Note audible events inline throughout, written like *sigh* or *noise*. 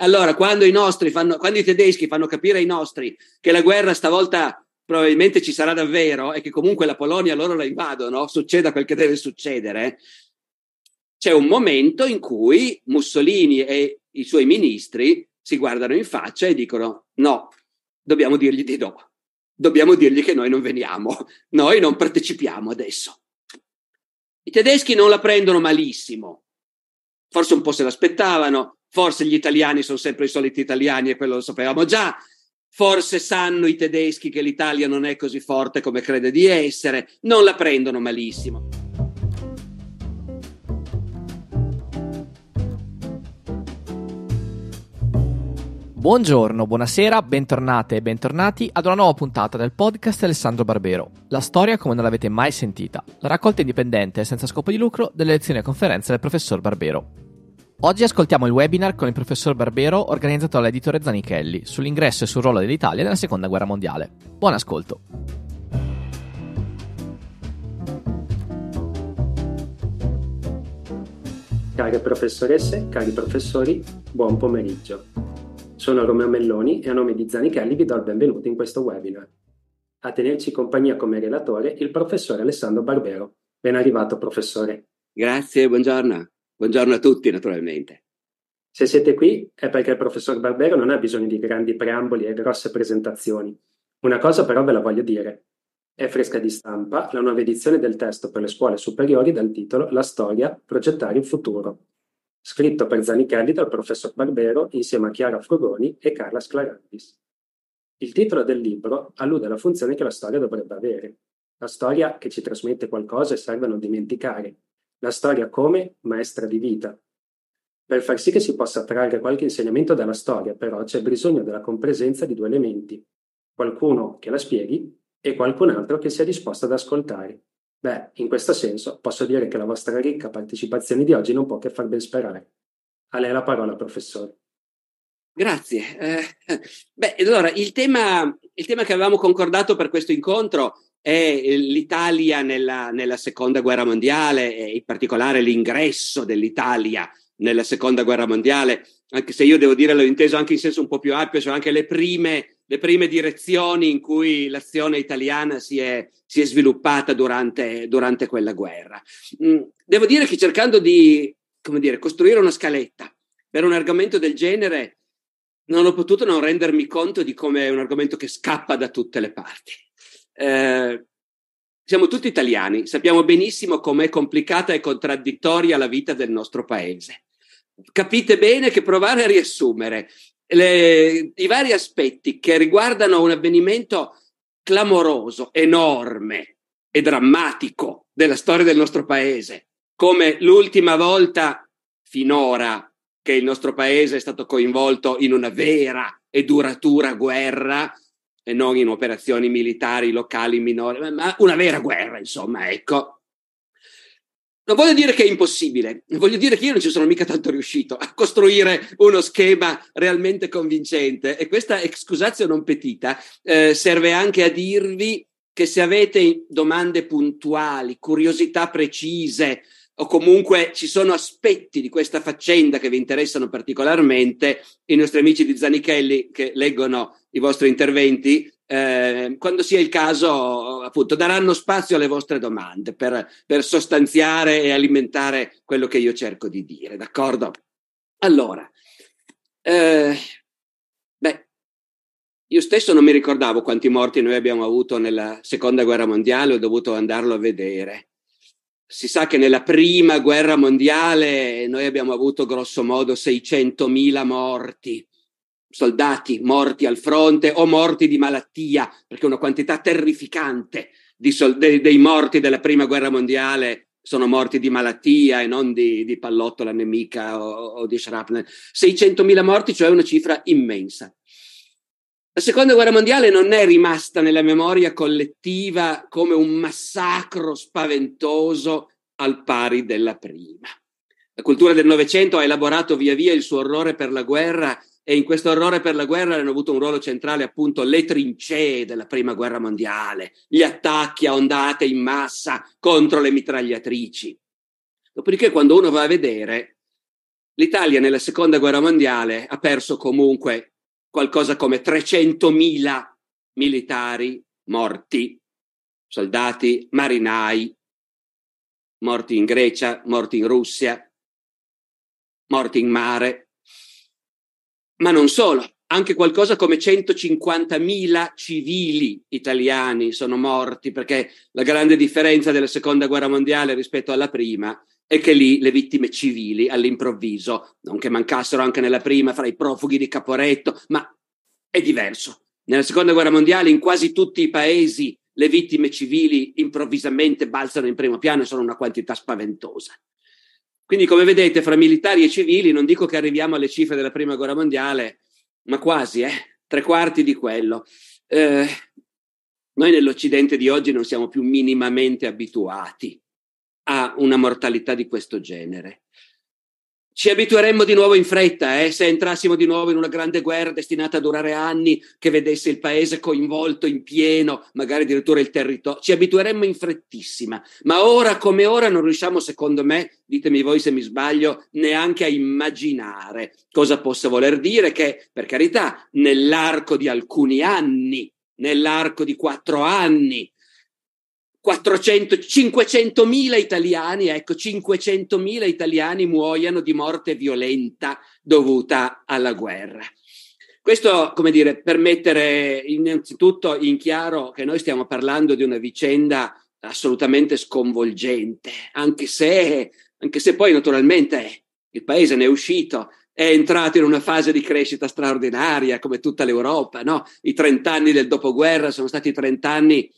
allora, quando i nostri fanno, quando i tedeschi fanno capire ai nostri che la guerra stavolta probabilmente ci sarà davvero e che comunque la Polonia loro la invadono, succeda quel che deve succedere, c'è un momento in cui Mussolini e i suoi ministri si guardano in faccia e dicono no, dobbiamo dirgli di no, dobbiamo dirgli che noi non veniamo, noi non partecipiamo adesso. I tedeschi non la prendono malissimo, forse un po' se l'aspettavano, forse gli italiani sono sempre i soliti italiani e quello lo sapevamo già, forse sanno i tedeschi che l'Italia non è così forte come crede di essere, non la prendono malissimo. Buongiorno, buonasera, bentornate e bentornati ad una nuova puntata del podcast Alessandro Barbero. La storia come non l'avete mai sentita, la raccolta indipendente e senza scopo di lucro delle lezioni e conferenze del professor Barbero. Oggi ascoltiamo il webinar con il professor Barbero organizzato dall'editore Zanichelli sull'ingresso e sul ruolo dell'Italia nella seconda guerra mondiale. Buon ascolto. Care professoresse, cari professori, buon pomeriggio. Sono Romeo Melloni e a nome di Zanichelli vi do il benvenuto in questo webinar. A tenerci compagnia come relatore il professore Alessandro Barbero. Ben arrivato, professore. Grazie, buongiorno. Buongiorno a tutti, naturalmente. Se siete qui è perché il professor Barbero non ha bisogno di grandi preamboli e grosse presentazioni. Una cosa però ve la voglio dire. È fresca di stampa la nuova edizione del testo per le scuole superiori dal titolo La storia, progettare il futuro, scritto per Zanichelli dal professor Barbero insieme a Chiara Frugoni e Carla Sclarandis. Il titolo del libro allude alla funzione che la storia dovrebbe avere. La storia che ci trasmette qualcosa e serve a non dimenticare, la storia come maestra di vita. Per far sì che si possa trarre qualche insegnamento dalla storia, però, c'è bisogno della compresenza di due elementi. Qualcuno che la spieghi e qualcun altro che sia disposto ad ascoltare. Beh, in questo senso posso dire che la vostra ricca partecipazione di oggi non può che far ben sperare. A lei la parola, professore. Grazie. Eh, beh, allora, il tema, il tema che avevamo concordato per questo incontro è l'Italia nella, nella, seconda guerra mondiale e in particolare l'ingresso dell'Italia nella seconda guerra mondiale, anche se io devo dire l'ho inteso anche in senso un po' più ampio, sono anche le prime, le prime direzioni in cui l'azione italiana si è, si è sviluppata durante, durante, quella guerra. Mm, devo dire che cercando di dire, costruire una scaletta per un argomento del genere, non ho potuto non rendermi conto di come è un argomento che scappa da tutte le parti. Eh, siamo tutti italiani, sappiamo benissimo com'è complicata e contraddittoria la vita del nostro paese. Capite bene che provare a riassumere le, i vari aspetti che riguardano un avvenimento clamoroso, enorme e drammatico della storia del nostro paese, come l'ultima volta finora che il nostro paese è stato coinvolto in una vera e duratura guerra, e non in operazioni militari locali minori, ma una vera guerra, insomma, ecco. Non voglio dire che è impossibile, voglio dire che io non ci sono mica tanto riuscito a costruire uno schema realmente convincente e questa excusatio non petita eh, serve anche a dirvi che se avete domande puntuali, curiosità precise, o comunque ci sono aspetti di questa faccenda che vi interessano particolarmente, i nostri amici di Zanichelli che leggono i vostri interventi, eh, quando sia il caso, appunto, daranno spazio alle vostre domande per, per sostanziare e alimentare quello che io cerco di dire, d'accordo? Allora, eh, beh, io stesso non mi ricordavo quanti morti noi abbiamo avuto nella seconda guerra mondiale, ho dovuto andarlo a vedere si sa che nella prima guerra mondiale noi abbiamo avuto grosso modo 600.000 morti, soldati morti al fronte o morti di malattia, perché una quantità terrificante sol- de- dei morti della prima guerra mondiale sono morti di malattia e non di, di pallottola nemica o, o di shrapnel. 600.000 morti, cioè una cifra immensa. La seconda guerra mondiale non è rimasta nella memoria collettiva come un massacro spaventoso al pari della prima. La cultura del Novecento ha elaborato via via il suo orrore per la guerra e in questo orrore per la guerra hanno avuto un ruolo centrale appunto le trincee della prima guerra mondiale, gli attacchi a ondate in massa contro le mitragliatrici. Dopodiché quando uno va a vedere l'Italia nella seconda guerra mondiale ha perso comunque qualcosa come 300.000 militari morti, soldati, marinai, morti in Grecia, morti in Russia, morti in mare, ma non solo, anche qualcosa come 150.000 civili italiani sono morti, perché la grande differenza della seconda guerra mondiale rispetto alla prima è che lì le vittime civili all'improvviso, non che mancassero anche nella prima fra i profughi di Caporetto, ma è diverso. Nella seconda guerra mondiale in quasi tutti i paesi le vittime civili improvvisamente balzano in primo piano e sono una quantità spaventosa. Quindi, come vedete, fra militari e civili, non dico che arriviamo alle cifre della prima guerra mondiale, ma quasi, eh? tre quarti di quello. Eh, noi nell'Occidente di oggi non siamo più minimamente abituati a una mortalità di questo genere. Ci abitueremmo di nuovo in fretta, eh, se entrassimo di nuovo in una grande guerra destinata a durare anni, che vedesse il paese coinvolto in pieno, magari addirittura il territorio. Ci abitueremmo in frettissima. Ma ora come ora non riusciamo, secondo me, ditemi voi se mi sbaglio, neanche a immaginare cosa possa voler dire che, per carità, nell'arco di alcuni anni, nell'arco di quattro anni, 400, 500.000 italiani, ecco, 500.000 italiani muoiano di morte violenta dovuta alla guerra. Questo, come dire, per mettere innanzitutto in chiaro che noi stiamo parlando di una vicenda assolutamente sconvolgente, anche se, anche se poi naturalmente il paese ne è uscito, è entrato in una fase di crescita straordinaria come tutta l'Europa, no? I 30 anni del dopoguerra sono stati 30 anni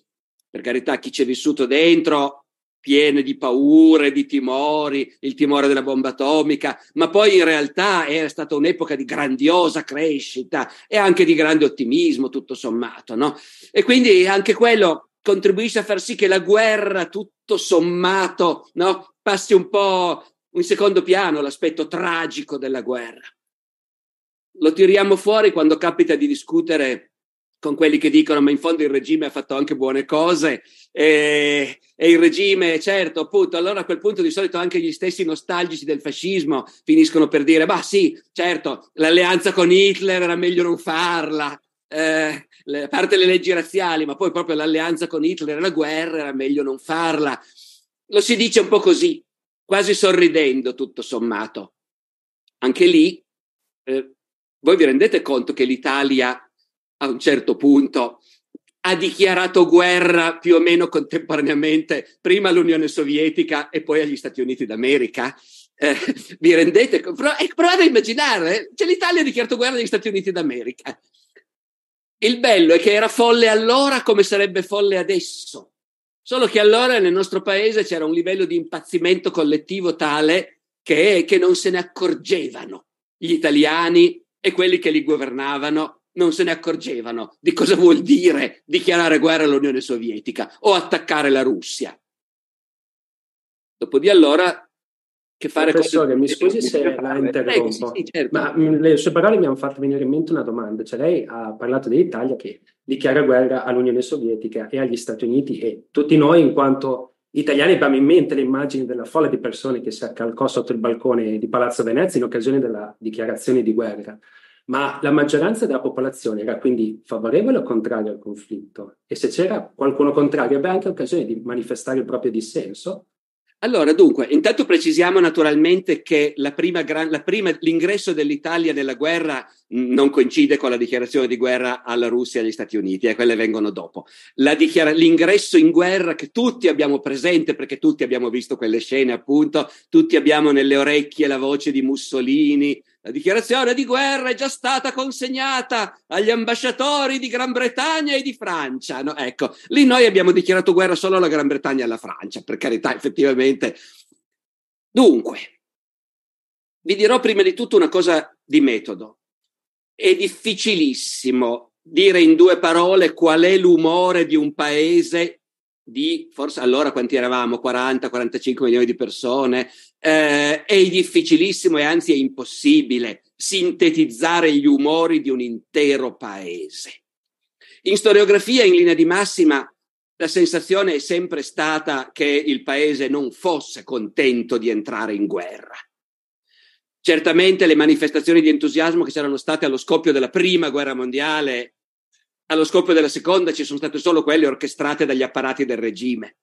per carità, chi ci è vissuto dentro, pieno di paure, di timori, il timore della bomba atomica, ma poi in realtà è stata un'epoca di grandiosa crescita e anche di grande ottimismo, tutto sommato, no? E quindi anche quello contribuisce a far sì che la guerra, tutto sommato, no? passi un po' in secondo piano l'aspetto tragico della guerra. Lo tiriamo fuori quando capita di discutere con quelli che dicono ma in fondo il regime ha fatto anche buone cose e, e, il regime, certo, appunto, allora a quel punto di solito anche gli stessi nostalgici del fascismo finiscono per dire, ma sì, certo, l'alleanza con Hitler era meglio non farla, eh, a parte le leggi razziali, ma poi proprio l'alleanza con Hitler e la guerra era meglio non farla. Lo si dice un po' così, quasi sorridendo tutto sommato. Anche lì, eh, voi vi rendete conto che l'Italia a un certo punto ha dichiarato guerra più o meno contemporaneamente prima all'Unione Sovietica e poi agli Stati Uniti d'America. Eh, vi rendete? Eh, provate a immaginare, eh? cioè l'Italia ha dichiarato guerra agli Stati Uniti d'America. Il bello è che era folle allora come sarebbe folle adesso. Solo che allora nel nostro paese c'era un livello di impazzimento collettivo tale che, che non se ne accorgevano gli italiani e quelli che li governavano non se ne accorgevano di cosa vuol dire dichiarare guerra all'Unione Sovietica o attaccare la Russia. Dopo di allora, che fare Professore, mi scusi se la interrompo, sì, sì, certo. ma mm, le sue parole mi hanno fatto venire in mente una domanda. Cioè lei ha parlato dell'Italia che dichiara guerra all'Unione Sovietica e agli Stati Uniti e tutti noi in quanto italiani abbiamo in mente le immagini della folla di persone che si accalcò sotto il balcone di Palazzo Venezia in occasione della dichiarazione di guerra ma la maggioranza della popolazione era quindi favorevole o contraria al conflitto? E se c'era qualcuno contrario, ebbe anche occasione di manifestare il proprio dissenso? Allora, dunque, intanto precisiamo naturalmente che la prima gran, la prima, l'ingresso dell'Italia nella guerra non coincide con la dichiarazione di guerra alla Russia e agli Stati Uniti, eh, quelle vengono dopo. Dichiara, l'ingresso in guerra che tutti abbiamo presente, perché tutti abbiamo visto quelle scene, appunto, tutti abbiamo nelle orecchie la voce di Mussolini, la dichiarazione di guerra è già stata consegnata agli ambasciatori di Gran Bretagna e di Francia. No, ecco, lì noi abbiamo dichiarato guerra solo alla Gran Bretagna e alla Francia, per carità, effettivamente. Dunque, vi dirò prima di tutto una cosa di metodo. È difficilissimo dire in due parole qual è l'umore di un paese di forse allora quanti eravamo 40-45 milioni di persone eh, è difficilissimo e anzi è impossibile sintetizzare gli umori di un intero paese. In storiografia, in linea di massima, la sensazione è sempre stata che il paese non fosse contento di entrare in guerra. certamente le manifestazioni di entusiasmo che c'erano state allo scoppio della prima guerra mondiale, allo scoppio della seconda ci sono state solo quelle orchestrate dagli apparati del regime.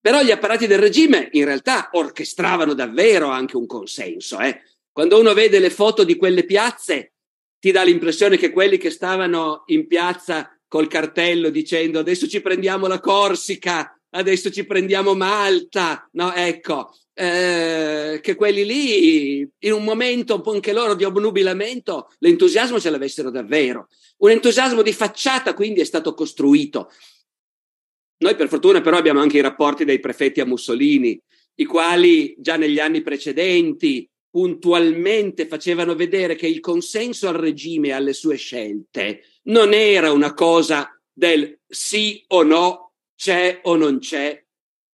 Però gli apparati del regime in realtà orchestravano davvero anche un consenso. Eh? Quando uno vede le foto di quelle piazze, ti dà l'impressione che quelli che stavano in piazza col cartello dicendo adesso ci prendiamo la Corsica, adesso ci prendiamo Malta, no, ecco, eh, che quelli lì in un momento anche loro di obnubilamento l'entusiasmo ce l'avessero davvero. Un entusiasmo di facciata quindi è stato costruito. Noi per fortuna però abbiamo anche i rapporti dei prefetti a Mussolini, i quali già negli anni precedenti puntualmente facevano vedere che il consenso al regime e alle sue scelte non era una cosa del sì o no, c'è o non c'è.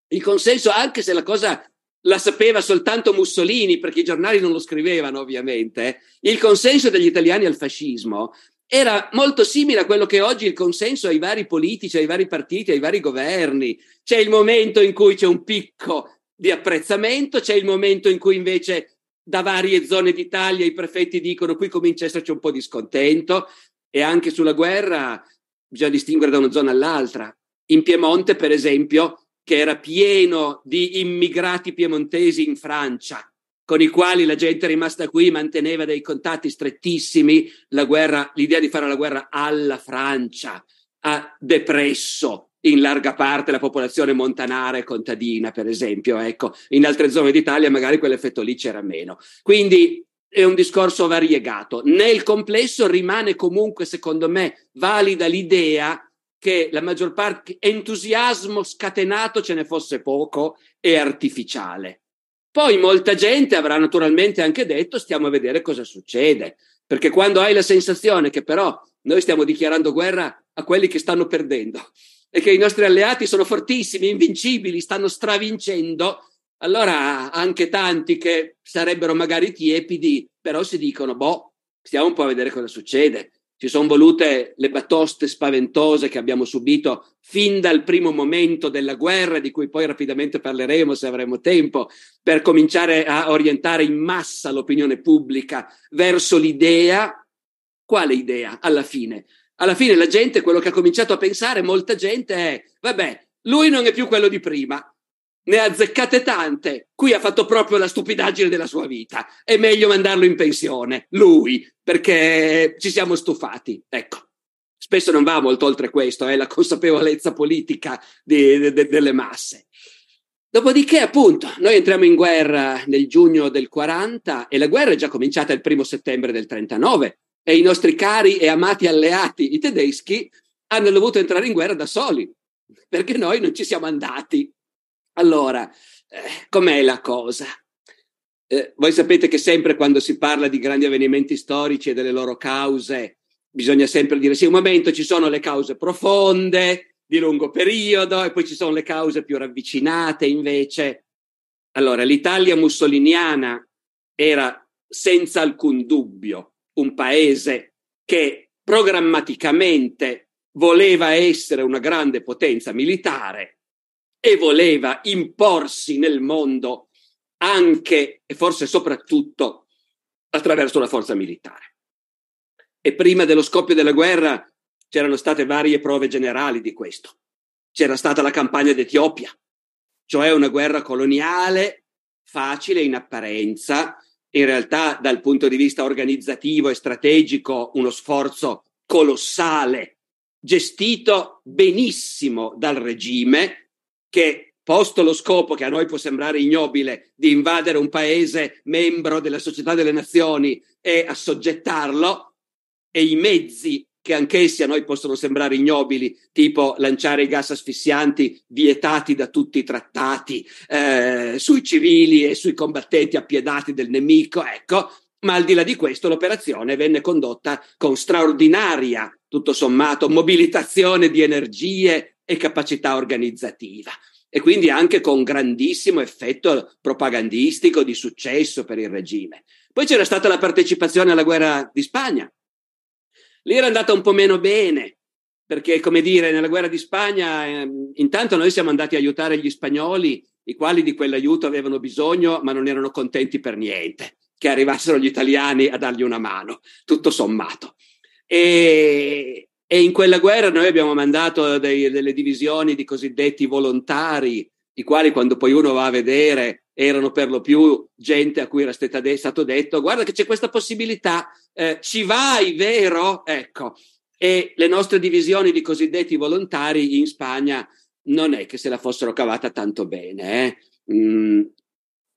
Il consenso, anche se la cosa la sapeva soltanto Mussolini, perché i giornali non lo scrivevano ovviamente, il consenso degli italiani al fascismo era molto simile a quello che oggi il consenso ai vari politici, ai vari partiti, ai vari governi. C'è il momento in cui c'è un picco di apprezzamento, c'è il momento in cui invece da varie zone d'Italia i prefetti dicono qui comincia a esserci un po' di scontento e anche sulla guerra bisogna distinguere da una zona all'altra. In Piemonte, per esempio, che era pieno di immigrati piemontesi in Francia, con i quali la gente rimasta qui manteneva dei contatti strettissimi, guerra, l'idea di fare la guerra alla Francia ha depresso in larga parte la popolazione montanara e contadina, per esempio. Ecco, in altre zone d'Italia magari quell'effetto lì c'era meno. Quindi è un discorso variegato. Nel complesso rimane comunque, secondo me, valida l'idea che la maggior parte entusiasmo scatenato ce ne fosse poco e artificiale. Poi molta gente avrà naturalmente anche detto stiamo a vedere cosa succede, perché quando hai la sensazione che però noi stiamo dichiarando guerra a quelli che stanno perdendo e che i nostri alleati sono fortissimi, invincibili, stanno stravincendo, allora anche tanti che sarebbero magari tiepidi, però si dicono, boh, stiamo un po' a vedere cosa succede. Ci sono volute le batoste spaventose che abbiamo subito fin dal primo momento della guerra, di cui poi rapidamente parleremo se avremo tempo, per cominciare a orientare in massa l'opinione pubblica verso l'idea. Quale idea alla fine? Alla fine la gente, quello che ha cominciato a pensare, molta gente è, vabbè, lui non è più quello di prima, ne ha azzeccate tante. Qui ha fatto proprio la stupidaggine della sua vita. È meglio mandarlo in pensione, lui, perché ci siamo stufati. Ecco. Spesso non va molto oltre questo, è eh, la consapevolezza politica di, de, delle masse. Dopodiché, appunto, noi entriamo in guerra nel giugno del 40 e la guerra è già cominciata il primo settembre del 39 e i nostri cari e amati alleati, i tedeschi, hanno dovuto entrare in guerra da soli perché noi non ci siamo andati. Allora, eh, com'è la cosa? Eh, voi sapete che sempre quando si parla di grandi avvenimenti storici e delle loro cause, bisogna sempre dire sì, un momento ci sono le cause profonde, di lungo periodo, e poi ci sono le cause più ravvicinate invece. Allora, l'Italia mussoliniana era senza alcun dubbio un paese che programmaticamente voleva essere una grande potenza militare e voleva imporsi nel mondo anche e forse soprattutto attraverso la forza militare. E prima dello scoppio della guerra c'erano state varie prove generali di questo. C'era stata la campagna d'Etiopia, cioè una guerra coloniale facile in apparenza, in realtà dal punto di vista organizzativo e strategico uno sforzo colossale, gestito benissimo dal regime, che posto lo scopo che a noi può sembrare ignobile di invadere un paese membro della Società delle Nazioni e assoggettarlo, e i mezzi che anch'essi a noi possono sembrare ignobili, tipo lanciare i gas asfissianti vietati da tutti i trattati eh, sui civili e sui combattenti appiedati del nemico, ecco, ma al di là di questo l'operazione venne condotta con straordinaria, tutto sommato, mobilitazione di energie e capacità organizzativa e quindi anche con grandissimo effetto propagandistico di successo per il regime. Poi c'era stata la partecipazione alla guerra di Spagna. Lì era andata un po' meno bene, perché, come dire, nella guerra di Spagna, eh, intanto noi siamo andati a aiutare gli spagnoli, i quali di quell'aiuto avevano bisogno, ma non erano contenti per niente. Che arrivassero gli italiani a dargli una mano, tutto sommato. E, e in quella guerra noi abbiamo mandato dei, delle divisioni di cosiddetti volontari, i quali quando poi uno va a vedere erano per lo più gente a cui era stato detto guarda che c'è questa possibilità, eh, ci vai, vero? Ecco, e le nostre divisioni di cosiddetti volontari in Spagna non è che se la fossero cavata tanto bene. Eh? Mm,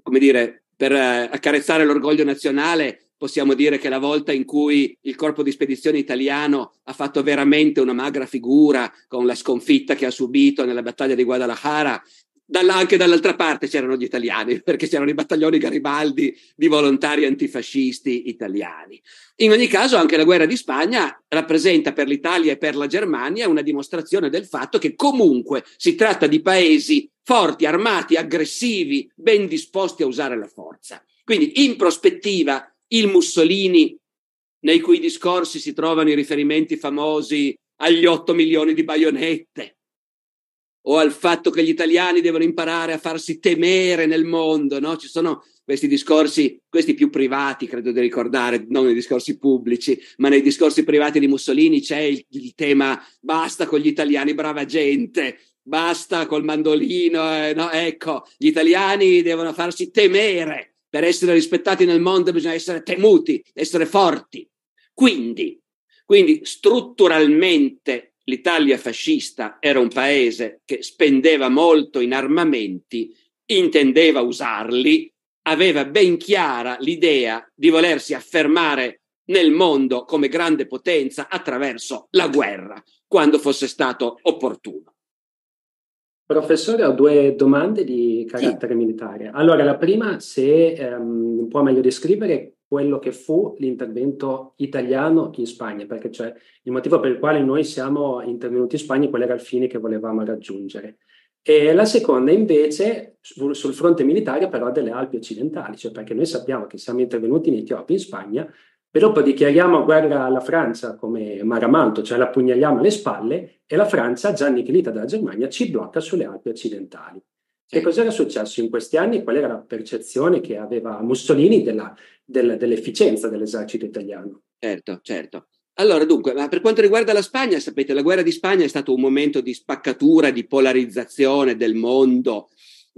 come dire, per eh, accarezzare l'orgoglio nazionale possiamo dire che la volta in cui il corpo di spedizione italiano ha fatto veramente una magra figura con la sconfitta che ha subito nella battaglia di Guadalajara dalla, anche dall'altra parte c'erano gli italiani, *laughs* perché c'erano i battaglioni Garibaldi di volontari antifascisti italiani. In ogni caso, anche la guerra di Spagna rappresenta per l'Italia e per la Germania una dimostrazione del fatto che comunque si tratta di paesi forti, armati, aggressivi, ben disposti a usare la forza. Quindi, in prospettiva, il Mussolini, nei cui discorsi si trovano i riferimenti famosi agli 8 milioni di baionette, o al fatto che gli italiani devono imparare a farsi temere nel mondo, no? Ci sono questi discorsi, questi più privati, credo di ricordare, non nei discorsi pubblici, ma nei discorsi privati di Mussolini c'è il, il tema basta con gli italiani, brava gente, basta col mandolino, eh, no? ecco, gli italiani devono farsi temere. Per essere rispettati nel mondo bisogna essere temuti, essere forti. Quindi, quindi strutturalmente l'Italia fascista era un paese che spendeva molto in armamenti, intendeva usarli, aveva ben chiara l'idea di volersi affermare nel mondo come grande potenza attraverso la guerra, quando fosse stato opportuno. Professore, ho due domande di carattere sì. militare. Allora, la prima, se um, può meglio descrivere quello che fu l'intervento italiano in Spagna, perché cioè il motivo per il quale noi siamo intervenuti in Spagna, qual era il fine che volevamo raggiungere. E la seconda invece sul fronte militare però delle Alpi occidentali, cioè perché noi sappiamo che siamo intervenuti in Etiopia, in Spagna, e dopo dichiariamo guerra alla Francia come Maramalto, cioè la pugnaliamo alle spalle, e la Francia, già annichilita dalla Germania, ci blocca sulle Alpi occidentali. Che cosa era successo in questi anni? Qual era la percezione che aveva Mussolini della, del, dell'efficienza dell'esercito italiano? Certo, certo. Allora, dunque, per quanto riguarda la Spagna, sapete, la guerra di Spagna è stato un momento di spaccatura, di polarizzazione del mondo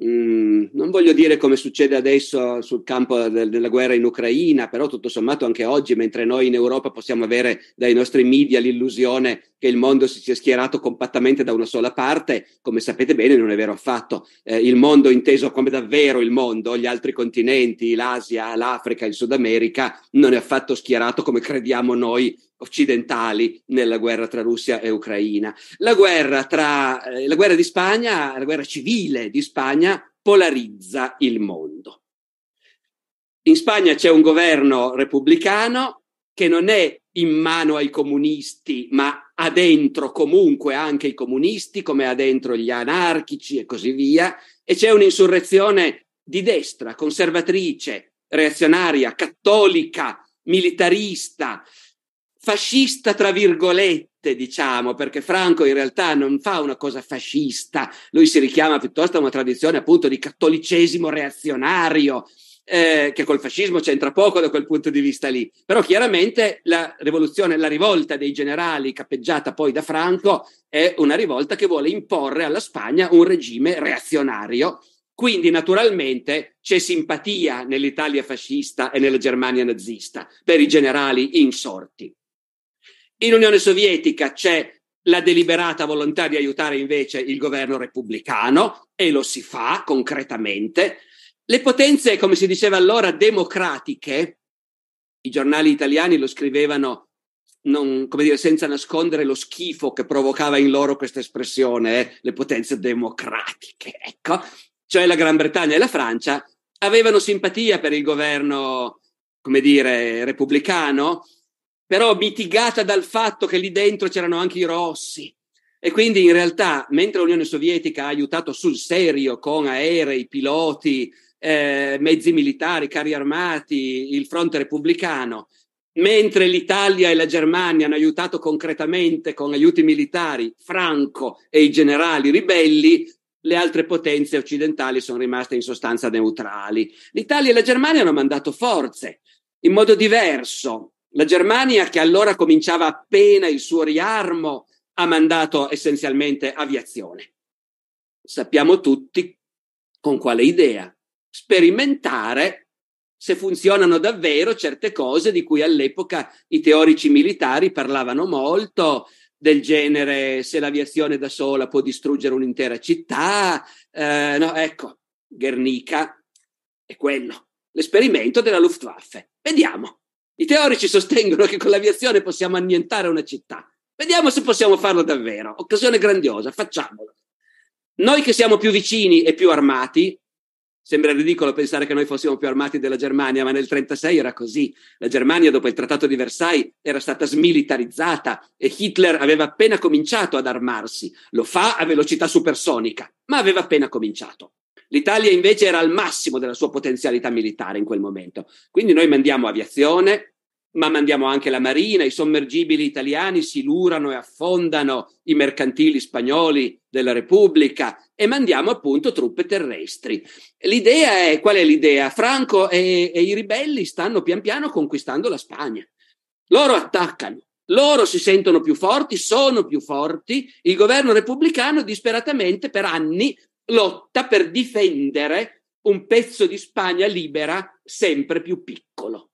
Mm, non voglio dire come succede adesso sul campo de- della guerra in Ucraina, però tutto sommato anche oggi, mentre noi in Europa possiamo avere dai nostri media l'illusione che il mondo si sia schierato compattamente da una sola parte, come sapete bene non è vero affatto. Eh, il mondo inteso come davvero il mondo, gli altri continenti, l'Asia, l'Africa, il Sud America, non è affatto schierato come crediamo noi occidentali nella guerra tra Russia e Ucraina. La guerra, tra, eh, la guerra di Spagna, la guerra civile di Spagna, polarizza il mondo. In Spagna c'è un governo repubblicano che non è in mano ai comunisti, ma ha dentro comunque anche i comunisti, come ha dentro gli anarchici e così via, e c'è un'insurrezione di destra, conservatrice, reazionaria, cattolica, militarista, fascista tra virgolette, diciamo, perché Franco in realtà non fa una cosa fascista, lui si richiama piuttosto a una tradizione appunto di cattolicesimo reazionario, eh, che col fascismo c'entra poco da quel punto di vista lì. Però chiaramente la rivoluzione, la rivolta dei generali cappeggiata poi da Franco è una rivolta che vuole imporre alla Spagna un regime reazionario. Quindi naturalmente c'è simpatia nell'Italia fascista e nella Germania nazista per i generali insorti. In Unione Sovietica c'è la deliberata volontà di aiutare invece il governo repubblicano e lo si fa concretamente. Le potenze, come si diceva allora, democratiche, i giornali italiani lo scrivevano non, come dire, senza nascondere lo schifo che provocava in loro questa espressione, eh? le potenze democratiche, ecco, cioè la Gran Bretagna e la Francia, avevano simpatia per il governo, come dire, repubblicano, però mitigata dal fatto che lì dentro c'erano anche i rossi. E quindi in realtà, mentre l'Unione Sovietica ha aiutato sul serio con aerei, piloti, eh, mezzi militari, carri armati, il fronte repubblicano, mentre l'Italia e la Germania hanno aiutato concretamente con aiuti militari Franco e i generali ribelli, le altre potenze occidentali sono rimaste in sostanza neutrali. L'Italia e la Germania hanno mandato forze, in modo diverso. La Germania, che allora cominciava appena il suo riarmo, ha mandato essenzialmente aviazione. Sappiamo tutti con quale idea? Sperimentare se funzionano davvero certe cose di cui all'epoca i teorici militari parlavano molto, del genere se l'aviazione da sola può distruggere un'intera città. Eh, no, ecco, Guernica è quello, l'esperimento della Luftwaffe. Vediamo. I teorici sostengono che con l'aviazione possiamo annientare una città. Vediamo se possiamo farlo davvero. Occasione grandiosa, facciamolo. Noi che siamo più vicini e più armati, Sembra ridicolo pensare che noi fossimo più armati della Germania, ma nel 1936 era così. La Germania, dopo il Trattato di Versailles, era stata smilitarizzata e Hitler aveva appena cominciato ad armarsi. Lo fa a velocità supersonica, ma aveva appena cominciato. L'Italia invece era al massimo della sua potenzialità militare in quel momento. Quindi noi mandiamo aviazione, ma mandiamo anche la marina, i sommergibili italiani si lurano e affondano i mercantili spagnoli della Repubblica e mandiamo appunto truppe terrestri. L'idea è, qual è l'idea? Franco e, e i ribelli stanno pian piano conquistando la Spagna. Loro attaccano, loro si sentono più forti, sono più forti, il governo repubblicano disperatamente per anni lotta per difendere un pezzo di Spagna libera sempre più piccolo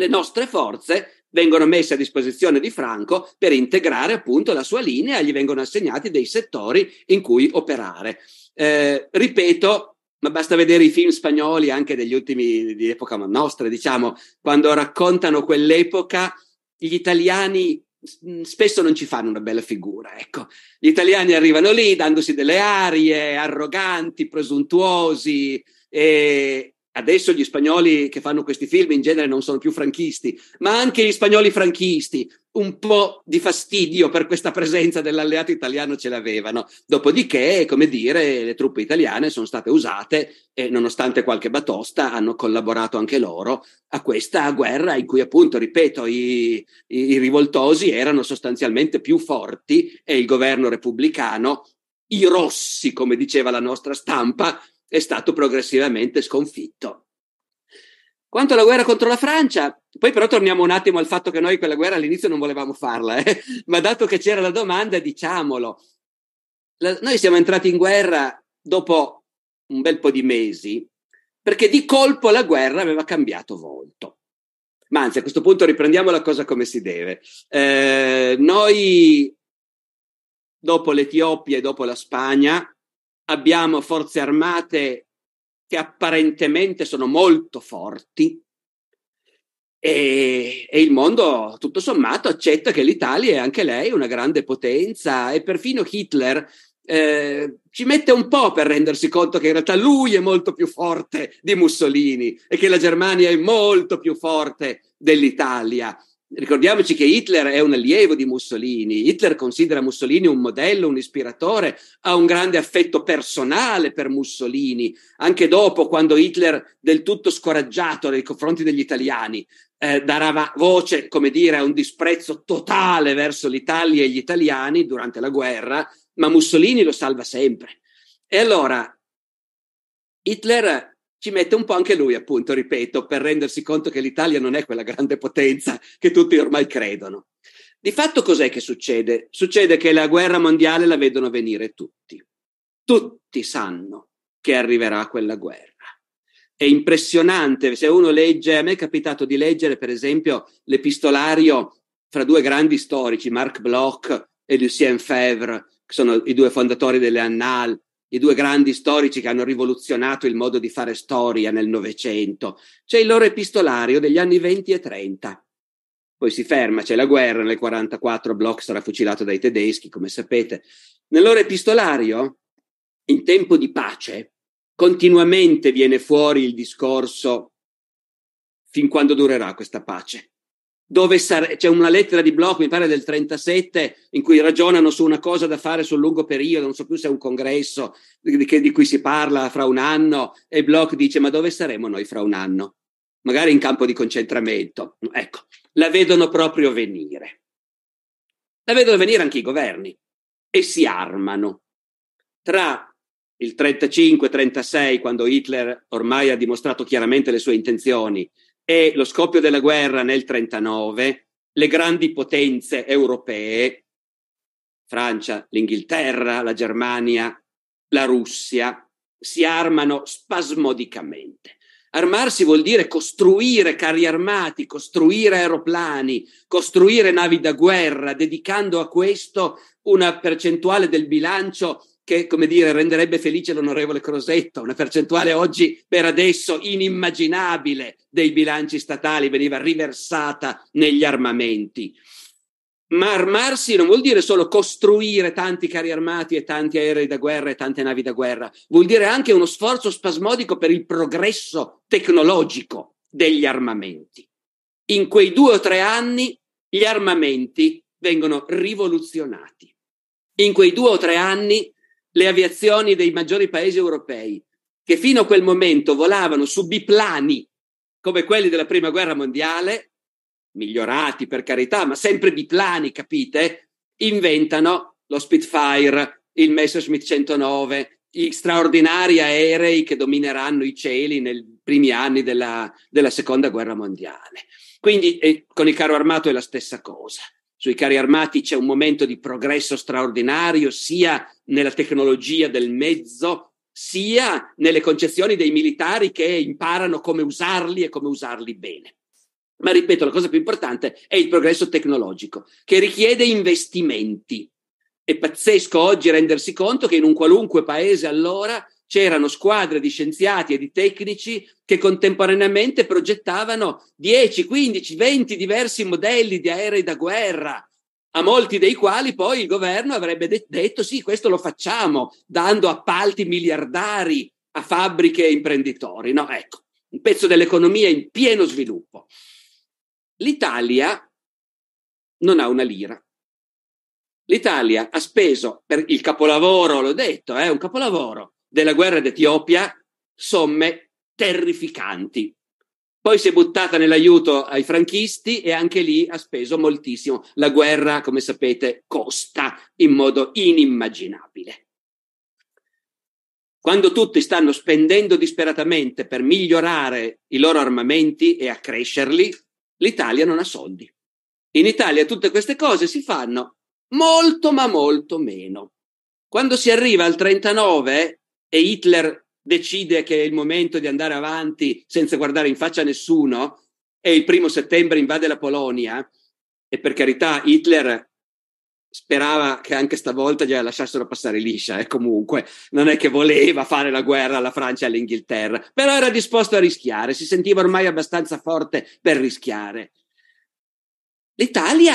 le nostre forze vengono messe a disposizione di Franco per integrare appunto la sua linea e gli vengono assegnati dei settori in cui operare. Eh, ripeto, ma basta vedere i film spagnoli anche degli ultimi di epoca nostra, diciamo, quando raccontano quell'epoca, gli italiani spesso non ci fanno una bella figura, ecco. Gli italiani arrivano lì dandosi delle arie arroganti, presuntuosi e, Adesso gli spagnoli che fanno questi film in genere non sono più franchisti, ma anche gli spagnoli franchisti un po' di fastidio per questa presenza dell'alleato italiano ce l'avevano. Dopodiché, come dire, le truppe italiane sono state usate e nonostante qualche batosta hanno collaborato anche loro a questa guerra in cui appunto, ripeto, i, i rivoltosi erano sostanzialmente più forti e il governo repubblicano i rossi, come diceva la nostra stampa, è stato progressivamente sconfitto. Quanto alla guerra contro la Francia, poi però torniamo un attimo al fatto che noi quella guerra all'inizio non volevamo farla, eh? ma dato che c'era la domanda, diciamolo. La, noi siamo entrati in guerra dopo un bel po' di mesi, perché di colpo la guerra aveva cambiato volto. Ma anzi, a questo punto riprendiamo la cosa come si deve. Eh, noi, dopo l'Etiopia e dopo la Spagna, abbiamo forze armate che apparentemente sono molto forti e, e, il mondo tutto sommato accetta che l'Italia è anche lei una grande potenza e perfino Hitler eh, ci mette un po' per rendersi conto che in realtà lui è molto più forte di Mussolini e che la Germania è molto più forte dell'Italia. Ricordiamoci che Hitler è un allievo di Mussolini, Hitler considera Mussolini un modello, un ispiratore, ha un grande affetto personale per Mussolini, anche dopo quando Hitler, del tutto scoraggiato nei confronti degli italiani, eh, darà voce, come dire, a un disprezzo totale verso l'Italia e gli italiani durante la guerra, ma Mussolini lo salva sempre. E allora Hitler ci mette un po' anche lui, appunto, ripeto, per rendersi conto che l'Italia non è quella grande potenza che tutti ormai credono. Di fatto cos'è che succede? Succede che la guerra mondiale la vedono venire tutti. Tutti sanno che arriverà quella guerra. È impressionante, se uno legge, a me è capitato di leggere per esempio l'epistolario fra due grandi storici, Marc Bloch e Lucien Febvre, che sono i due fondatori delle Annales, i due grandi storici che hanno rivoluzionato il modo di fare storia nel Novecento. C'è il loro epistolario degli anni 20 e 30. Poi si ferma, c'è la guerra, nel 44 Bloch sarà fucilato dai tedeschi, come sapete. Nel loro epistolario, in tempo di pace, continuamente viene fuori il discorso fin quando durerà questa pace dove sare- c'è una lettera di Bloch, mi pare del 37, in cui ragionano su una cosa da fare sul lungo periodo, non so più se è un congresso di, di, di cui si parla fra un anno, e Bloch dice ma dove saremo noi fra un anno? Magari in campo di concentramento. Ecco, la vedono proprio venire. La vedono venire anche i governi e si armano. Tra il 35-36, quando Hitler ormai ha dimostrato chiaramente le sue intenzioni, e lo scoppio della guerra nel 1939, le grandi potenze europee, Francia, l'Inghilterra, la Germania, la Russia, si armano spasmodicamente. Armarsi vuol dire costruire carri armati, costruire aeroplani, costruire navi da guerra, dedicando a questo una percentuale del bilancio che, come dire, renderebbe felice l'onorevole Crosetto, una percentuale oggi per adesso inimmaginabile dei bilanci statali veniva riversata negli armamenti. Ma armarsi non vuol dire solo costruire tanti carri armati e tanti aerei da guerra e tante navi da guerra, vuol dire anche uno sforzo spasmodico per il progresso tecnologico degli armamenti. In quei due o tre anni gli armamenti vengono rivoluzionati. In quei due o tre anni le aviazioni dei maggiori paesi europei, che fino a quel momento volavano su biplani come quelli della Prima Guerra Mondiale, migliorati per carità, ma sempre biplani, capite? Inventano lo Spitfire, il Messerschmitt 109, gli straordinari aerei che domineranno i cieli nei primi anni della, della Seconda Guerra Mondiale. Quindi eh, con il carro armato è la stessa cosa. Sui carri armati c'è un momento di progresso straordinario, sia nella tecnologia del mezzo, sia nelle concezioni dei militari che imparano come usarli e come usarli bene. Ma ripeto, la cosa più importante è il progresso tecnologico, che richiede investimenti. È pazzesco oggi rendersi conto che in un qualunque paese allora c'erano squadre di scienziati e di tecnici che contemporaneamente progettavano 10, 15, 20 diversi modelli di aerei da guerra, a molti dei quali poi il governo avrebbe de- detto sì, questo lo facciamo, dando appalti miliardari a fabbriche e imprenditori. No, ecco, un pezzo dell'economia in pieno sviluppo. L'Italia non ha una lira. L'Italia ha speso per il capolavoro, l'ho detto, è eh, un capolavoro della guerra d'Etiopia somme terrificanti. Poi si è buttata nell'aiuto ai franchisti e anche lì ha speso moltissimo. La guerra, come sapete, costa in modo inimmaginabile. Quando tutti stanno spendendo disperatamente per migliorare i loro armamenti e accrescerli, l'Italia non ha soldi. In Italia tutte queste cose si fanno molto ma molto meno. Quando si arriva al 39 e Hitler decide che è il momento di andare avanti senza guardare in faccia a nessuno e il primo settembre invade la Polonia e per carità Hitler sperava che anche stavolta gliela lasciassero passare liscia e eh, comunque non è che voleva fare la guerra alla Francia e all'Inghilterra, però era disposto a rischiare, si sentiva ormai abbastanza forte per rischiare. L'Italia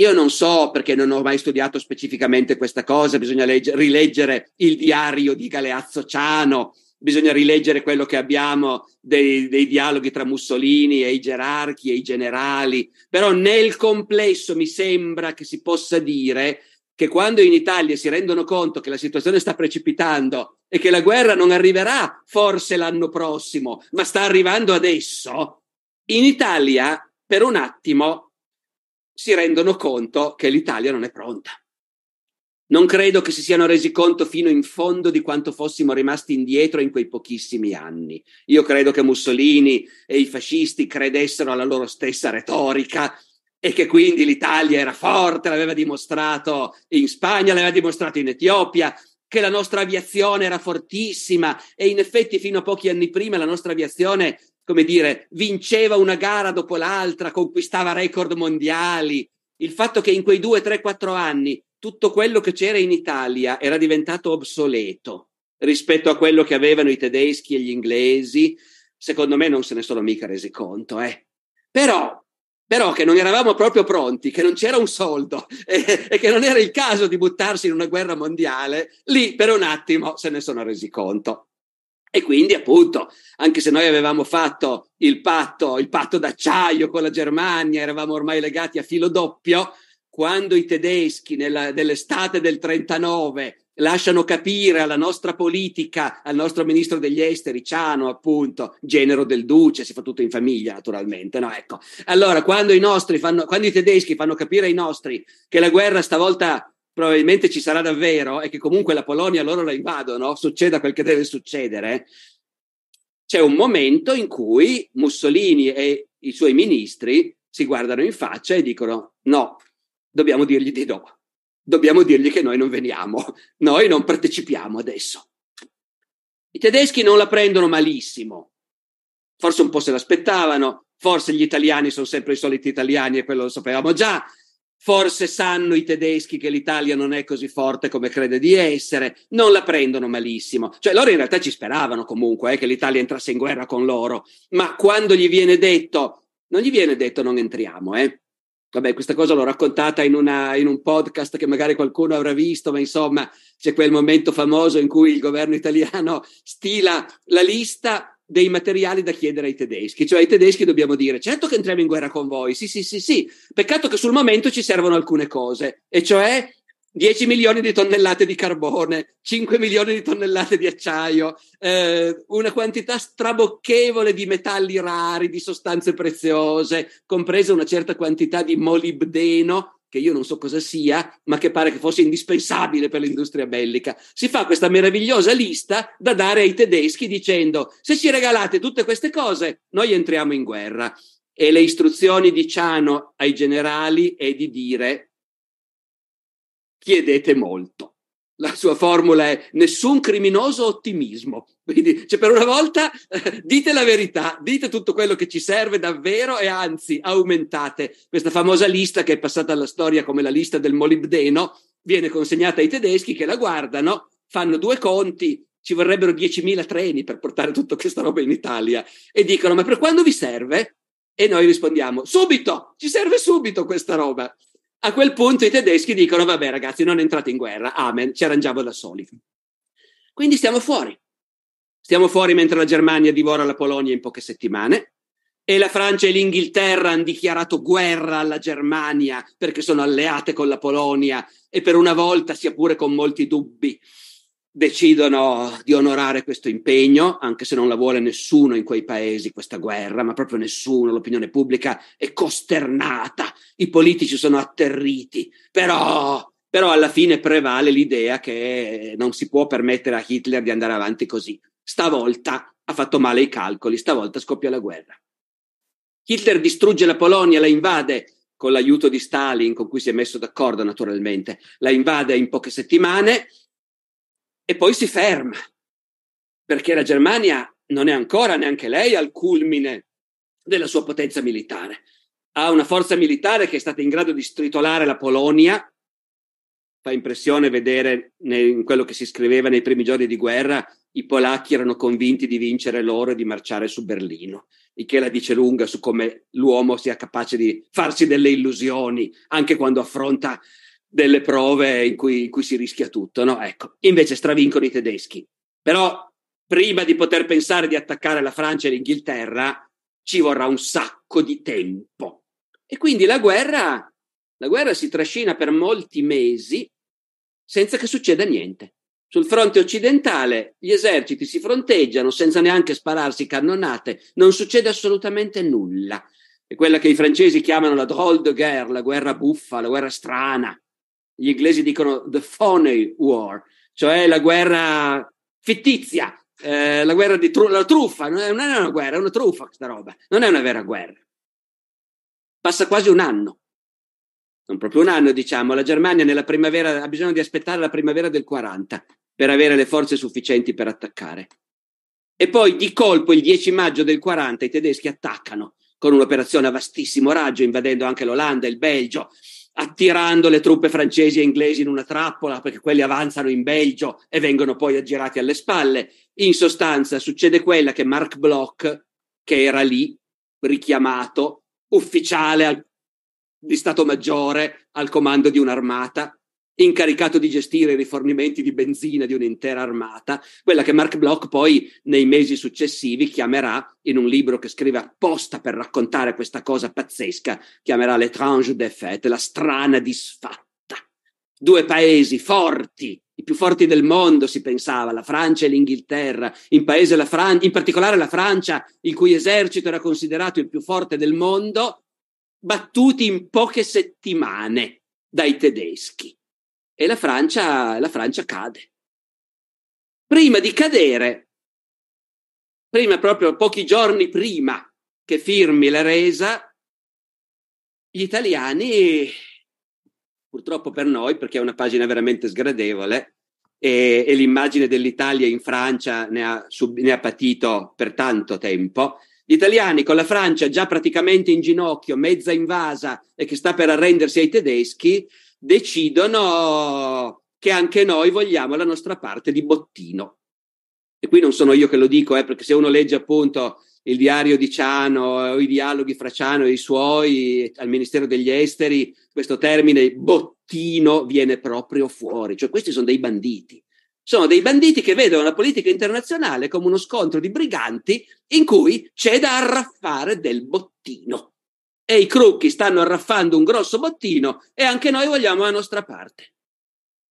io non so perché non ho mai studiato specificamente questa cosa, bisogna legge, rileggere il diario di Galeazzo Ciano, bisogna rileggere quello che abbiamo dei, dei, dialoghi tra Mussolini e i gerarchi e i generali, però nel complesso mi sembra che si possa dire che quando in Italia si rendono conto che la situazione sta precipitando e che la guerra non arriverà forse l'anno prossimo, ma sta arrivando adesso, in Italia per un attimo si rendono conto che l'Italia non è pronta. Non credo che si siano resi conto fino in fondo di quanto fossimo rimasti indietro in quei pochissimi anni. Io credo che Mussolini e i fascisti credessero alla loro stessa retorica e che quindi l'Italia era forte, l'aveva dimostrato in Spagna, l'aveva dimostrato in Etiopia, che la nostra aviazione era fortissima e in effetti fino a pochi anni prima la nostra aviazione come dire, vinceva una gara dopo l'altra, conquistava record mondiali. Il fatto che in quei due, tre, quattro anni tutto quello che c'era in Italia era diventato obsoleto rispetto a quello che avevano i tedeschi e gli inglesi, secondo me non se ne sono mica resi conto. Eh. Però, però che non eravamo proprio pronti, che non c'era un soldo *laughs* e, e che non era il caso di buttarsi in una guerra mondiale, lì per un attimo se ne sono resi conto. E quindi, appunto, anche se noi avevamo fatto il patto, il patto d'acciaio con la Germania, eravamo ormai legati a filo doppio, quando i tedeschi nella, nell'estate del 39 lasciano capire alla nostra politica, al nostro ministro degli esteri, Ciano, appunto, genero del duce, si fa tutto in famiglia, naturalmente, no? Ecco. Allora, quando i fanno, quando i tedeschi fanno capire ai nostri che la guerra stavolta probabilmente ci sarà davvero e che comunque la Polonia loro la invadono, succeda quel che deve succedere, c'è un momento in cui Mussolini e i suoi ministri si guardano in faccia e dicono no, dobbiamo dirgli di no, dobbiamo dirgli che noi non veniamo, noi non partecipiamo adesso. I tedeschi non la prendono malissimo, forse un po' se l'aspettavano, forse gli italiani sono sempre i soliti italiani e quello lo sapevamo già, Forse sanno i tedeschi che l'Italia non è così forte come crede di essere, non la prendono malissimo. Cioè loro in realtà ci speravano comunque eh, che l'Italia entrasse in guerra con loro, ma quando gli viene detto, non gli viene detto non entriamo, eh. Vabbè, questa cosa l'ho raccontata in, una, in un podcast che magari qualcuno avrà visto, ma insomma c'è quel momento famoso in cui il governo italiano stila la lista dei materiali da chiedere ai tedeschi, cioè ai tedeschi dobbiamo dire certo che entriamo in guerra con voi, sì sì sì sì, peccato che sul momento ci servono alcune cose, e cioè 10 milioni di tonnellate di carbone, 5 milioni di tonnellate di acciaio, eh, una quantità strabocchevole di metalli rari, di sostanze preziose, compresa una certa quantità di molibdeno, che io non so cosa sia, ma che pare che fosse indispensabile per l'industria bellica. Si fa questa meravigliosa lista da dare ai tedeschi dicendo se ci regalate tutte queste cose, noi entriamo in guerra. E le istruzioni di Ciano ai generali è di dire chiedete molto la sua formula è nessun criminoso ottimismo. Quindi, cioè, per una volta eh, dite la verità, dite tutto quello che ci serve davvero e anzi aumentate questa famosa lista che è passata alla storia come la lista del molibdeno, viene consegnata ai tedeschi che la guardano, fanno due conti, ci vorrebbero 10.000 treni per portare tutta questa roba in Italia e dicono ma per quando vi serve? E noi rispondiamo subito, ci serve subito questa roba. A quel punto i tedeschi dicono: Vabbè, ragazzi, non entrate in guerra, amen, ci arrangiamo da soli. Quindi stiamo fuori. Stiamo fuori mentre la Germania divora la Polonia in poche settimane e la Francia e l'Inghilterra hanno dichiarato guerra alla Germania perché sono alleate con la Polonia e per una volta, sia pure con molti dubbi, decidono di onorare questo impegno, anche se non la vuole nessuno in quei paesi, questa guerra, ma proprio nessuno, l'opinione pubblica è costernata, i politici sono atterriti, però, però alla fine prevale l'idea che non si può permettere a Hitler di andare avanti così. Stavolta ha fatto male i calcoli, stavolta scoppia la guerra. Hitler distrugge la Polonia, la invade con l'aiuto di Stalin, con cui si è messo d'accordo naturalmente, la invade in poche settimane e poi si ferma, perché la Germania non è ancora neanche lei al culmine della sua potenza militare. Ha una forza militare che è stata in grado di stritolare la Polonia. Fa impressione vedere in quello che si scriveva nei primi giorni di guerra, i polacchi erano convinti di vincere loro e di marciare su Berlino, il che la dice lunga su come l'uomo sia capace di farsi delle illusioni anche quando affronta delle prove in cui, in cui si rischia tutto, no? Ecco, invece stravincono i tedeschi. Però prima di poter pensare di attaccare la Francia e l'Inghilterra ci vorrà un sacco di tempo. E quindi la guerra, la guerra si trascina per molti mesi senza che succeda niente. Sul fronte occidentale gli eserciti si fronteggiano senza neanche spararsi cannonate, non succede assolutamente nulla. È quella che i francesi chiamano la drôle de guerre, la guerra buffa, la guerra strana gli inglesi dicono the phony war, cioè la guerra fittizia, eh, la guerra di tru- la truffa, non è, una guerra, è una truffa questa roba, non è una vera guerra. Passa quasi un anno, non proprio un anno diciamo, la Germania nella primavera ha bisogno di aspettare la primavera del 40 per avere le forze sufficienti per attaccare. E poi di colpo il 10 maggio del 40 i tedeschi attaccano con un'operazione a vastissimo raggio, invadendo anche l'Olanda, il Belgio, attirando le truppe francesi e inglesi in una trappola perché quelli avanzano in Belgio e vengono poi aggirati alle spalle. In sostanza succede quella che Mark Bloch, che era lì richiamato, ufficiale al, di Stato Maggiore al comando di un'armata, incaricato di gestire i rifornimenti di benzina di un'intera armata, quella che Mark Bloch poi nei mesi successivi chiamerà, in un libro che scrive apposta per raccontare questa cosa pazzesca, chiamerà L'étrange défaite, la strana disfatta. Due paesi forti, i più forti del mondo si pensava, la Francia e l'Inghilterra, in, la Fran- in particolare la Francia, il cui esercito era considerato il più forte del mondo, battuti in poche settimane dai tedeschi e la Francia, la Francia cade. Prima di cadere, prima proprio pochi giorni prima che firmi la resa, gli italiani, purtroppo per noi, perché è una pagina veramente sgradevole, e, e l'immagine dell'Italia in Francia ne ha, sub, ne ha patito per tanto tempo, gli italiani con la Francia già praticamente in ginocchio, mezza invasa e che sta per arrendersi ai tedeschi, decidono che anche noi vogliamo la nostra parte di bottino. E qui non sono io che lo dico, eh, perché se uno legge appunto il diario di Ciano o i dialoghi fra Ciano e i suoi al Ministero degli Esteri, questo termine bottino viene proprio fuori, cioè questi sono dei banditi. Sono dei banditi che vedono la politica internazionale come uno scontro di briganti in cui c'è da arraffare del bottino. E i crucchi stanno arraffando un grosso bottino e anche noi vogliamo la nostra parte.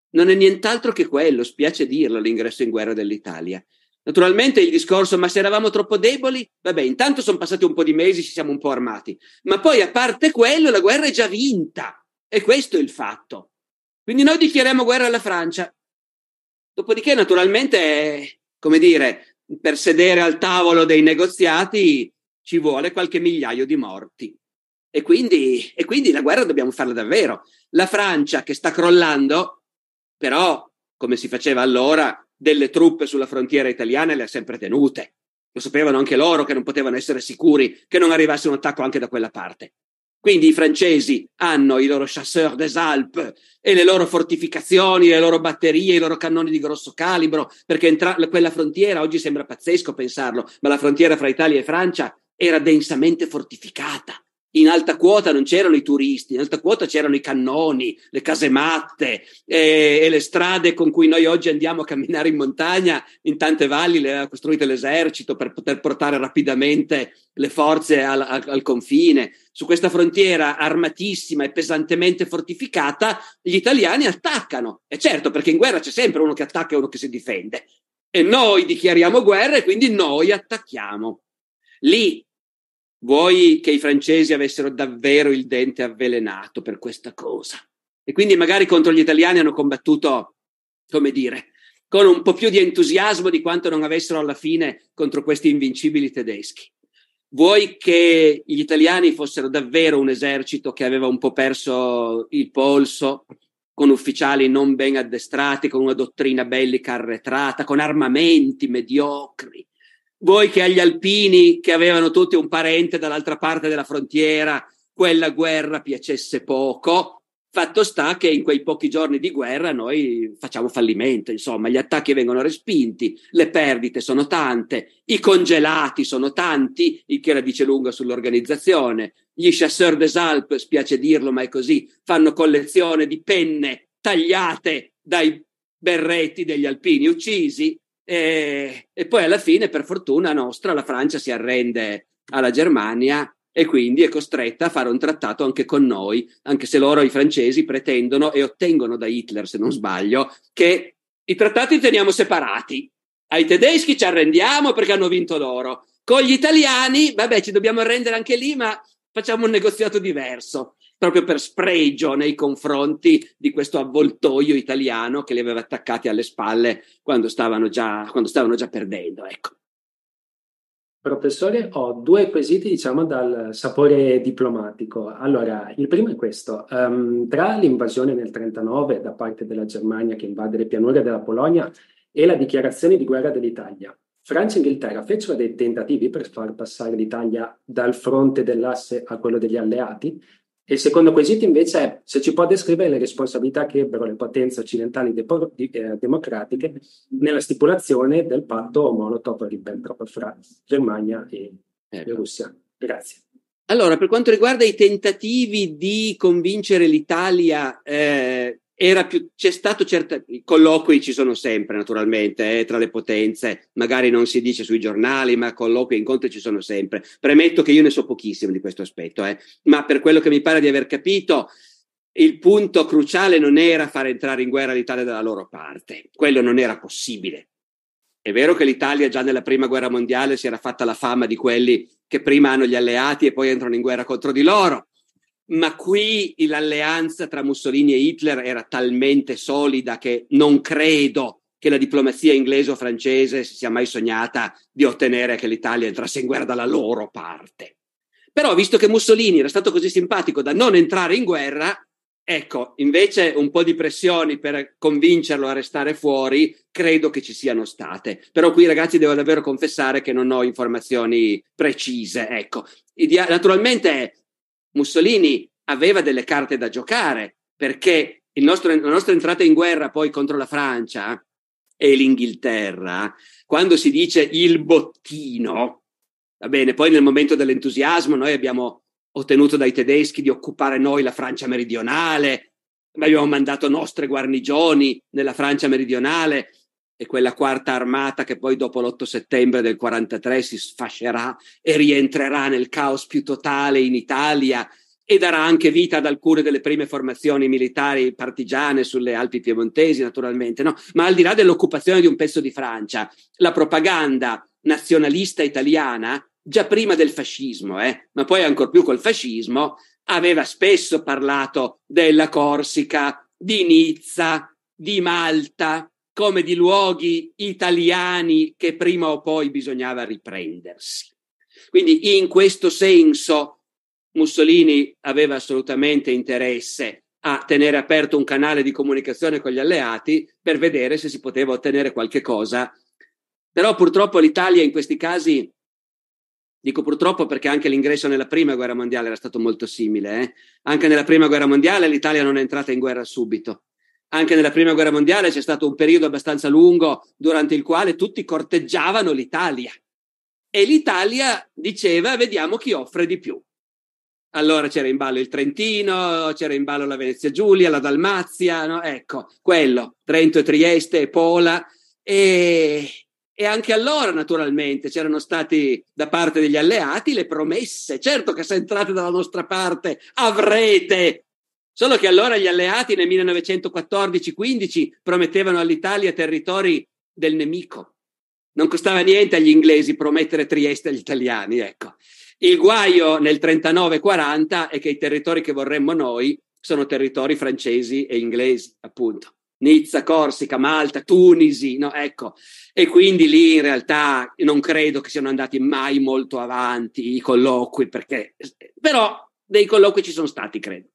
Non è nient'altro che quello, spiace dirlo, l'ingresso in guerra dell'Italia. Naturalmente il discorso, ma se eravamo troppo deboli, vabbè, intanto sono passati un po' di mesi, ci siamo un po' armati, ma poi a parte quello, la guerra è già vinta e questo è il fatto. Quindi noi dichiariamo guerra alla Francia. Dopodiché, naturalmente, come dire, per sedere al tavolo dei negoziati ci vuole qualche migliaio di morti. E quindi, e quindi la guerra dobbiamo farla davvero. La Francia che sta crollando, però, come si faceva allora, delle truppe sulla frontiera italiana le ha sempre tenute. Lo sapevano anche loro che non potevano essere sicuri che non arrivasse un attacco anche da quella parte. Quindi i francesi hanno i loro chasseurs des Alpes e le loro fortificazioni, le loro batterie, i loro cannoni di grosso calibro, perché entra- quella frontiera, oggi sembra pazzesco pensarlo, ma la frontiera fra Italia e Francia era densamente fortificata in alta quota non c'erano i turisti, in alta quota c'erano i cannoni, le casematte e, e le strade con cui noi oggi andiamo a camminare in montagna, in tante valli le ha costruite l'esercito per poter portare rapidamente le forze al, al, al confine. Su questa frontiera armatissima e pesantemente fortificata, gli italiani attaccano. E certo, perché in guerra c'è sempre uno che attacca e uno che si difende. E noi dichiariamo guerra e quindi noi attacchiamo. Lì Vuoi che i francesi avessero davvero il dente avvelenato per questa cosa? E quindi magari contro gli italiani hanno combattuto, come dire, con un po' più di entusiasmo di quanto non avessero alla fine contro questi invincibili tedeschi. Vuoi che gli italiani fossero davvero un esercito che aveva un po' perso il polso, con ufficiali non ben addestrati, con una dottrina bellica arretrata, con armamenti mediocri, voi che agli alpini, che avevano tutti un parente dall'altra parte della frontiera, quella guerra piacesse poco. Fatto sta che in quei pochi giorni di guerra noi facciamo fallimento, insomma, gli attacchi vengono respinti, le perdite sono tante, i congelati sono tanti, il che la dice lunga sull'organizzazione. Gli chasseurs des Alpes, spiace dirlo, ma è così, fanno collezione di penne tagliate dai berretti degli alpini uccisi e, e poi alla fine, per fortuna nostra, la Francia si arrende alla Germania e quindi è costretta a fare un trattato anche con noi, anche se loro, i francesi, pretendono e ottengono da Hitler, se non sbaglio, che i trattati teniamo separati. Ai tedeschi ci arrendiamo perché hanno vinto loro. Con gli italiani, vabbè, ci dobbiamo arrendere anche lì, ma facciamo un negoziato diverso proprio per spregio nei confronti di questo avvoltoio italiano che li aveva attaccati alle spalle quando stavano già, quando stavano già perdendo. Ecco. Professore, ho due quesiti, diciamo, dal sapore diplomatico. Allora, il primo è questo. Um, tra l'invasione nel 1939 da parte della Germania che invade le pianure della Polonia e la dichiarazione di guerra dell'Italia, Francia e Inghilterra fecero dei tentativi per far passare l'Italia dal fronte dell'asse a quello degli alleati, e il secondo quesito invece è se ci può descrivere le responsabilità che ebbero le potenze occidentali depo- di, eh, democratiche nella stipulazione del patto Molotov-Ribbentrop fra Germania e, ecco. e Russia. Grazie. Allora, per quanto riguarda i tentativi di convincere l'Italia eh, più, c'è stato certo, i colloqui ci sono sempre naturalmente eh, tra le potenze, magari non si dice sui giornali, ma colloqui e incontri ci sono sempre. Premetto che io ne so pochissimo di questo aspetto, eh, ma per quello che mi pare di aver capito, il punto cruciale non era far entrare in guerra l'Italia dalla loro parte, quello non era possibile. È vero che l'Italia già nella prima guerra mondiale si era fatta la fama di quelli che prima hanno gli alleati e poi entrano in guerra contro di loro ma qui l'alleanza tra Mussolini e Hitler era talmente solida che non credo che la diplomazia inglese o francese si sia mai sognata di ottenere che l'Italia entrasse in guerra dalla loro parte. Però, visto che Mussolini era stato così simpatico da non entrare in guerra, ecco, invece un po' di pressioni per convincerlo a restare fuori, credo che ci siano state. Però qui, ragazzi, devo davvero confessare che non ho informazioni precise. Ecco, naturalmente Mussolini aveva delle carte da giocare perché nostro, la nostra entrata in guerra poi contro la Francia e l'Inghilterra, quando si dice il bottino, va bene, poi nel momento dell'entusiasmo noi abbiamo ottenuto dai tedeschi di occupare noi la Francia meridionale, abbiamo mandato nostre guarnigioni nella Francia meridionale e quella quarta armata che poi dopo l'8 settembre del 43 si sfascerà e rientrerà nel caos più totale in Italia e darà anche vita ad alcune delle prime formazioni militari partigiane sulle Alpi piemontesi, naturalmente, no? Ma al di là dell'occupazione di un pezzo di Francia, la propaganda nazionalista italiana, già prima del fascismo, eh, ma poi ancor più col fascismo, aveva spesso parlato della Corsica, di Nizza, di Malta, come di luoghi italiani che prima o poi bisognava riprendersi. Quindi in questo senso Mussolini aveva assolutamente interesse a tenere aperto un canale di comunicazione con gli alleati per vedere se si poteva ottenere qualche cosa. Però purtroppo l'Italia in questi casi, dico purtroppo perché anche l'ingresso nella prima guerra mondiale era stato molto simile, eh? anche nella prima guerra mondiale l'Italia non è entrata in guerra subito. Anche nella prima guerra mondiale c'è stato un periodo abbastanza lungo durante il quale tutti corteggiavano l'Italia e l'Italia diceva vediamo chi offre di più. Allora c'era in ballo il Trentino, c'era in ballo la Venezia Giulia, la Dalmazia, no? ecco, quello, Trento e Trieste e Pola. E, e anche allora, naturalmente, c'erano stati da parte degli alleati le promesse. Certo che se entrate dalla nostra parte avrete. Solo che allora gli alleati nel 1914-15 promettevano all'Italia territori del nemico. Non costava niente agli inglesi promettere Trieste agli italiani, ecco. Il guaio nel 39-40 è che i territori che vorremmo noi sono territori francesi e inglesi, appunto. Nizza, Corsica, Malta, Tunisi, no? Ecco. E quindi lì in realtà non credo che siano andati mai molto avanti i colloqui, perché, però dei colloqui ci sono stati, credo.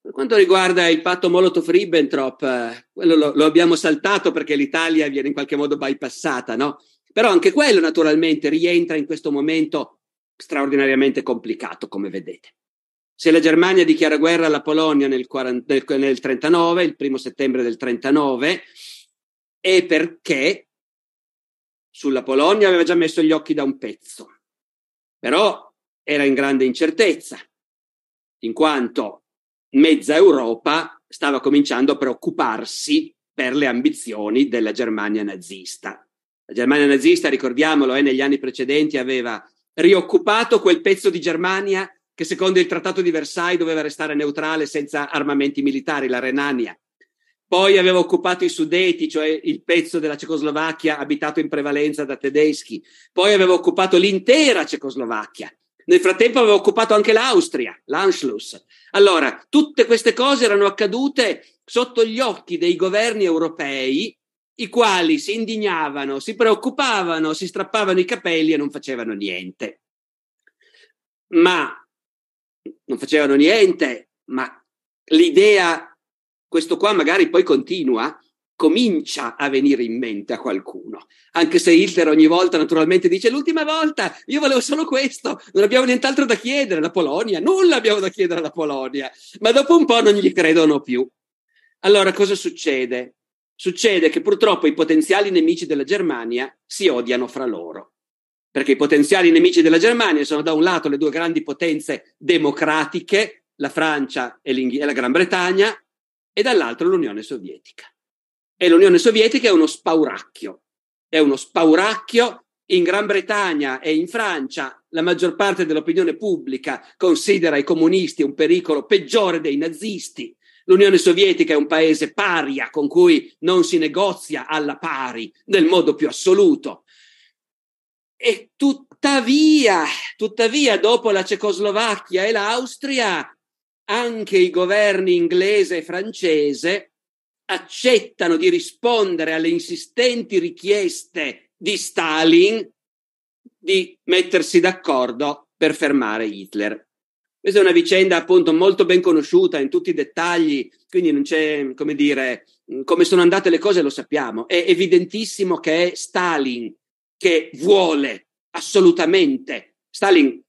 Per quanto riguarda il patto Molotov-Ribbentrop, eh, quello lo, lo, abbiamo saltato perché l'Italia viene in qualche modo bypassata, no? Però anche quello naturalmente rientra in questo momento straordinariamente complicato, come vedete. Se la Germania dichiara guerra alla Polonia nel, 40, nel, nel 39, il primo settembre del 39, è perché sulla Polonia aveva già messo gli occhi da un pezzo, però era in grande incertezza, in quanto mezza Europa stava cominciando a preoccuparsi per le ambizioni della Germania nazista. La Germania nazista, ricordiamolo, eh, negli anni precedenti aveva rioccupato quel pezzo di Germania che secondo il Trattato di Versailles doveva restare neutrale senza armamenti militari, la Renania. Poi aveva occupato i Sudeti, cioè il pezzo della Cecoslovacchia abitato in prevalenza da tedeschi. Poi aveva occupato l'intera Cecoslovacchia. Nel frattempo aveva occupato anche l'Austria, l'Anschluss. Allora, tutte queste cose erano accadute sotto gli occhi dei governi europei i quali si indignavano, si preoccupavano, si strappavano i capelli e non facevano niente. Ma non facevano niente, ma l'idea, questo qua magari poi continua, comincia a venire in mente a qualcuno. Anche se Hitler ogni volta naturalmente dice l'ultima volta io volevo solo questo, non abbiamo nient'altro da chiedere alla Polonia, nulla abbiamo da chiedere alla Polonia, ma dopo un po' non gli credono più. Allora cosa succede? succede che purtroppo i potenziali nemici della Germania si odiano fra loro. Perché i potenziali nemici della Germania sono da un lato le due grandi potenze democratiche, la Francia e, e la Gran Bretagna, e dall'altro l'Unione Sovietica. E l'Unione Sovietica è uno spauracchio. È uno spauracchio in Gran Bretagna e in Francia la maggior parte dell'opinione pubblica considera i comunisti un pericolo peggiore dei nazisti L'Unione Sovietica è un paese paria con cui non si negozia alla pari nel modo più assoluto. E tuttavia, tuttavia, dopo la Cecoslovacchia e l'Austria, anche i governi inglese e francese accettano di rispondere alle insistenti richieste di Stalin di mettersi d'accordo per fermare Hitler. Questa è una vicenda appunto molto ben conosciuta in tutti i dettagli, quindi non c'è, come dire, come sono andate le cose lo sappiamo. È evidentissimo che è Stalin che vuole assolutamente, Stalin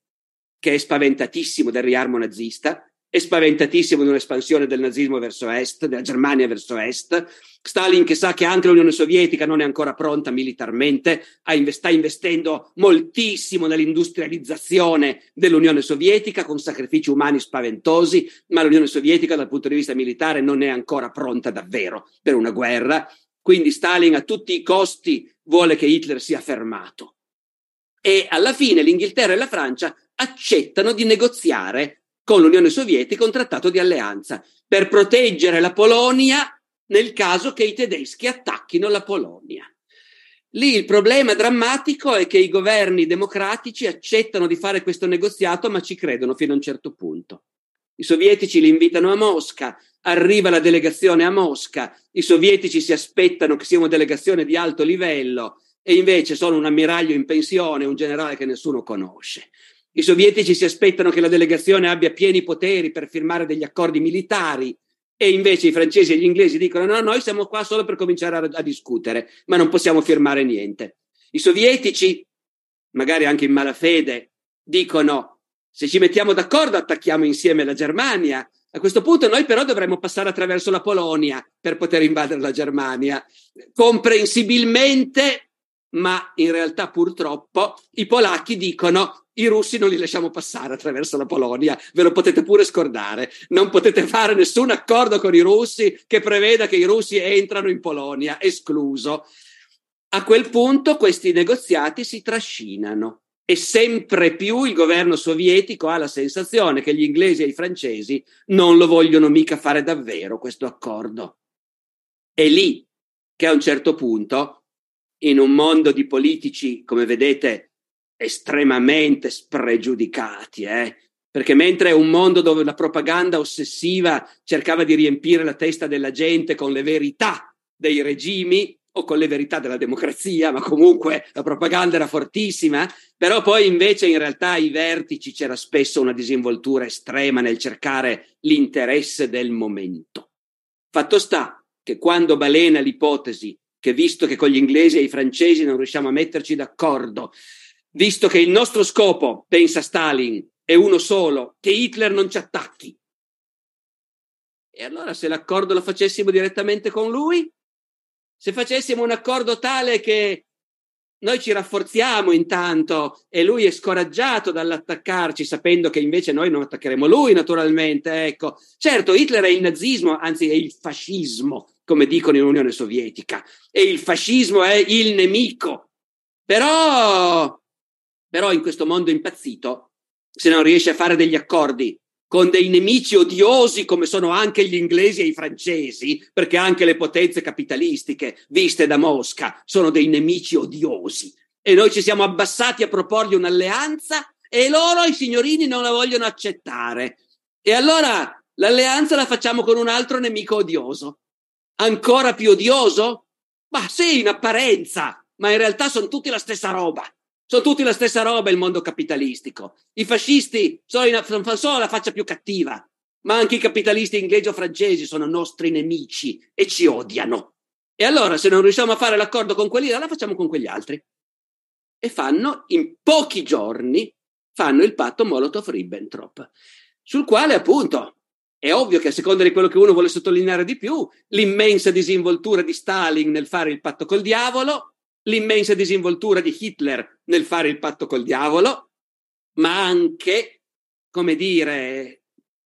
che è spaventatissimo del riarmo nazista, è spaventatissimo di un'espansione del nazismo verso est, della Germania verso est. Stalin che sa che anche l'Unione Sovietica non è ancora pronta militarmente, sta investendo moltissimo nell'industrializzazione dell'Unione Sovietica con sacrifici umani spaventosi, ma l'Unione Sovietica dal punto di vista militare non è ancora pronta davvero per una guerra. Quindi Stalin a tutti i costi vuole che Hitler sia fermato. E alla fine l'Inghilterra e la Francia accettano di negoziare con l'Unione Sovietica un trattato di alleanza per proteggere la Polonia nel caso che i tedeschi attacchino la Polonia. Lì il problema drammatico è che i governi democratici accettano di fare questo negoziato, ma ci credono fino a un certo punto. I sovietici li invitano a Mosca, arriva la delegazione a Mosca, i sovietici si aspettano che sia una delegazione di alto livello e invece sono un ammiraglio in pensione, un generale che nessuno conosce. I sovietici si aspettano che la delegazione abbia pieni poteri per firmare degli accordi militari e invece i francesi e gli inglesi dicono no, noi siamo qua solo per cominciare a, a discutere, ma non possiamo firmare niente. I sovietici, magari anche in malafede, dicono se ci mettiamo d'accordo attacchiamo insieme la Germania. A questo punto noi però dovremmo passare attraverso la Polonia per poter invadere la Germania. Comprensibilmente, ma in realtà purtroppo i polacchi dicono i russi non li lasciamo passare attraverso la Polonia, ve lo potete pure scordare. Non potete fare nessun accordo con i russi che preveda che i russi entrano in Polonia, escluso. A quel punto questi negoziati si trascinano e sempre più il governo sovietico ha la sensazione che gli inglesi e i francesi non lo vogliono mica fare davvero questo accordo. È lì che a un certo punto, in un mondo di politici, come vedete, estremamente spregiudicati, eh? perché mentre è un mondo dove la propaganda ossessiva cercava di riempire la testa della gente con le verità dei regimi o con le verità della democrazia, ma comunque la propaganda era fortissima, però poi invece in realtà ai vertici c'era spesso una disinvoltura estrema nel cercare l'interesse del momento. Fatto sta che quando balena l'ipotesi che visto che con gli inglesi e i francesi non riusciamo a metterci d'accordo, visto che il nostro scopo, pensa Stalin, è uno solo, che Hitler non ci attacchi. E allora se l'accordo lo facessimo direttamente con lui? Se facessimo un accordo tale che noi ci rafforziamo intanto e lui è scoraggiato dall'attaccarci, sapendo che invece noi non attaccheremo lui, naturalmente. Ecco, certo, Hitler è il nazismo, anzi è il fascismo, come dicono in Unione Sovietica, e il fascismo è il nemico. Però però in questo mondo impazzito, se non riesce a fare degli accordi con dei nemici odiosi come sono anche gli inglesi e i francesi, perché anche le potenze capitalistiche viste da Mosca sono dei nemici odiosi. E noi ci siamo abbassati a proporgli un'alleanza e loro, i signorini, non la vogliono accettare. E allora l'alleanza la facciamo con un altro nemico odioso. Ancora più odioso? Ma sì, in apparenza, ma in realtà sono tutti la stessa roba. Sono tutti la stessa roba il mondo capitalistico. I fascisti sono, in, solo la faccia più cattiva, ma anche i capitalisti inglesi o francesi sono nostri nemici e ci odiano. E allora, se non riusciamo a fare l'accordo con quelli la facciamo con quegli altri. E fanno, in pochi giorni, fanno il patto Molotov-Ribbentrop, sul quale appunto è ovvio che a seconda di quello che uno vuole sottolineare di più, l'immensa disinvoltura di Stalin nel fare il patto col diavolo, l'immensa disinvoltura di Hitler nel fare il patto col diavolo, ma anche, come dire,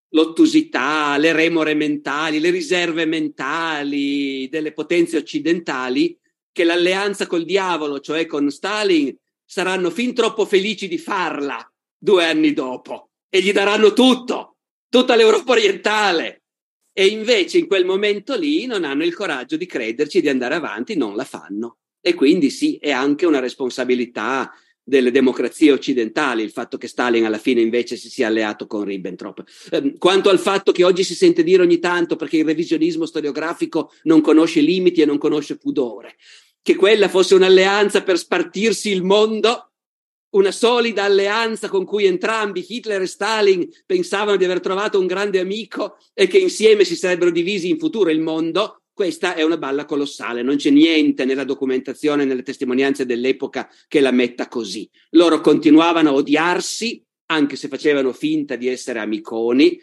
l'ottusità, le remore mentali, le riserve mentali delle potenze occidentali che l'alleanza col diavolo, cioè con Stalin, saranno fin troppo felici di farla due anni dopo e gli daranno tutto, tutta l'Europa orientale. E invece in quel momento lì non hanno il coraggio di crederci di andare avanti, non la fanno. E quindi sì, è anche una responsabilità delle democrazie occidentali, il fatto che Stalin alla fine invece si sia alleato con Ribbentrop. Eh, quanto al fatto che oggi si sente dire ogni tanto, perché il revisionismo storiografico non conosce limiti e non conosce pudore, che quella fosse un'alleanza per spartirsi il mondo, una solida alleanza con cui entrambi, Hitler e Stalin, pensavano di aver trovato un grande amico e che insieme si sarebbero divisi in futuro il mondo, questa è una balla colossale, non c'è niente nella documentazione, nelle testimonianze dell'epoca che la metta così. Loro continuavano a odiarsi, anche se facevano finta di essere amiconi.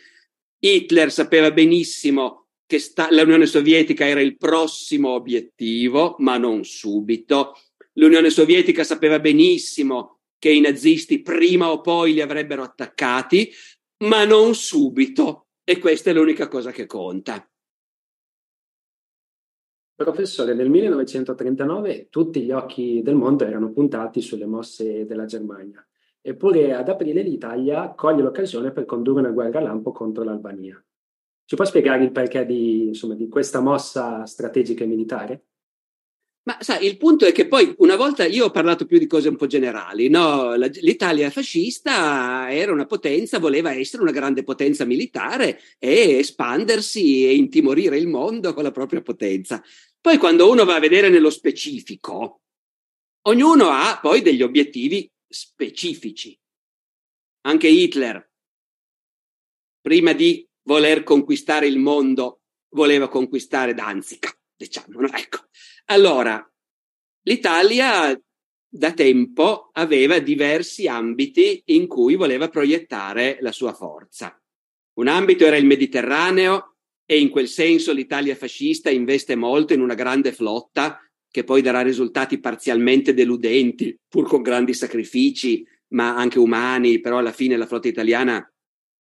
Hitler sapeva benissimo che sta- l'Unione Sovietica era il prossimo obiettivo, ma non subito. L'Unione Sovietica sapeva benissimo che i nazisti prima o poi li avrebbero attaccati, ma non subito. E questa è l'unica cosa che conta. Professore, nel 1939 tutti gli occhi del mondo erano puntati sulle mosse della Germania, eppure ad aprile l'Italia coglie l'occasione per condurre una guerra lampo contro l'Albania. Ci può spiegare il perché di, insomma, di questa mossa strategica e militare? Ma sai, il punto è che poi una volta io ho parlato più di cose un po' generali, no? L'Italia fascista era una potenza, voleva essere una grande potenza militare e espandersi e intimorire il mondo con la propria potenza. Poi quando uno va a vedere nello specifico, ognuno ha poi degli obiettivi specifici. Anche Hitler, prima di voler conquistare il mondo, voleva conquistare Danzica, diciamo, no? Ecco. Allora, l'Italia da tempo aveva diversi ambiti in cui voleva proiettare la sua forza. Un ambito era il Mediterraneo, e in quel senso l'Italia fascista investe molto in una grande flotta che poi darà risultati parzialmente deludenti, pur con grandi sacrifici, ma anche umani, però alla fine la flotta italiana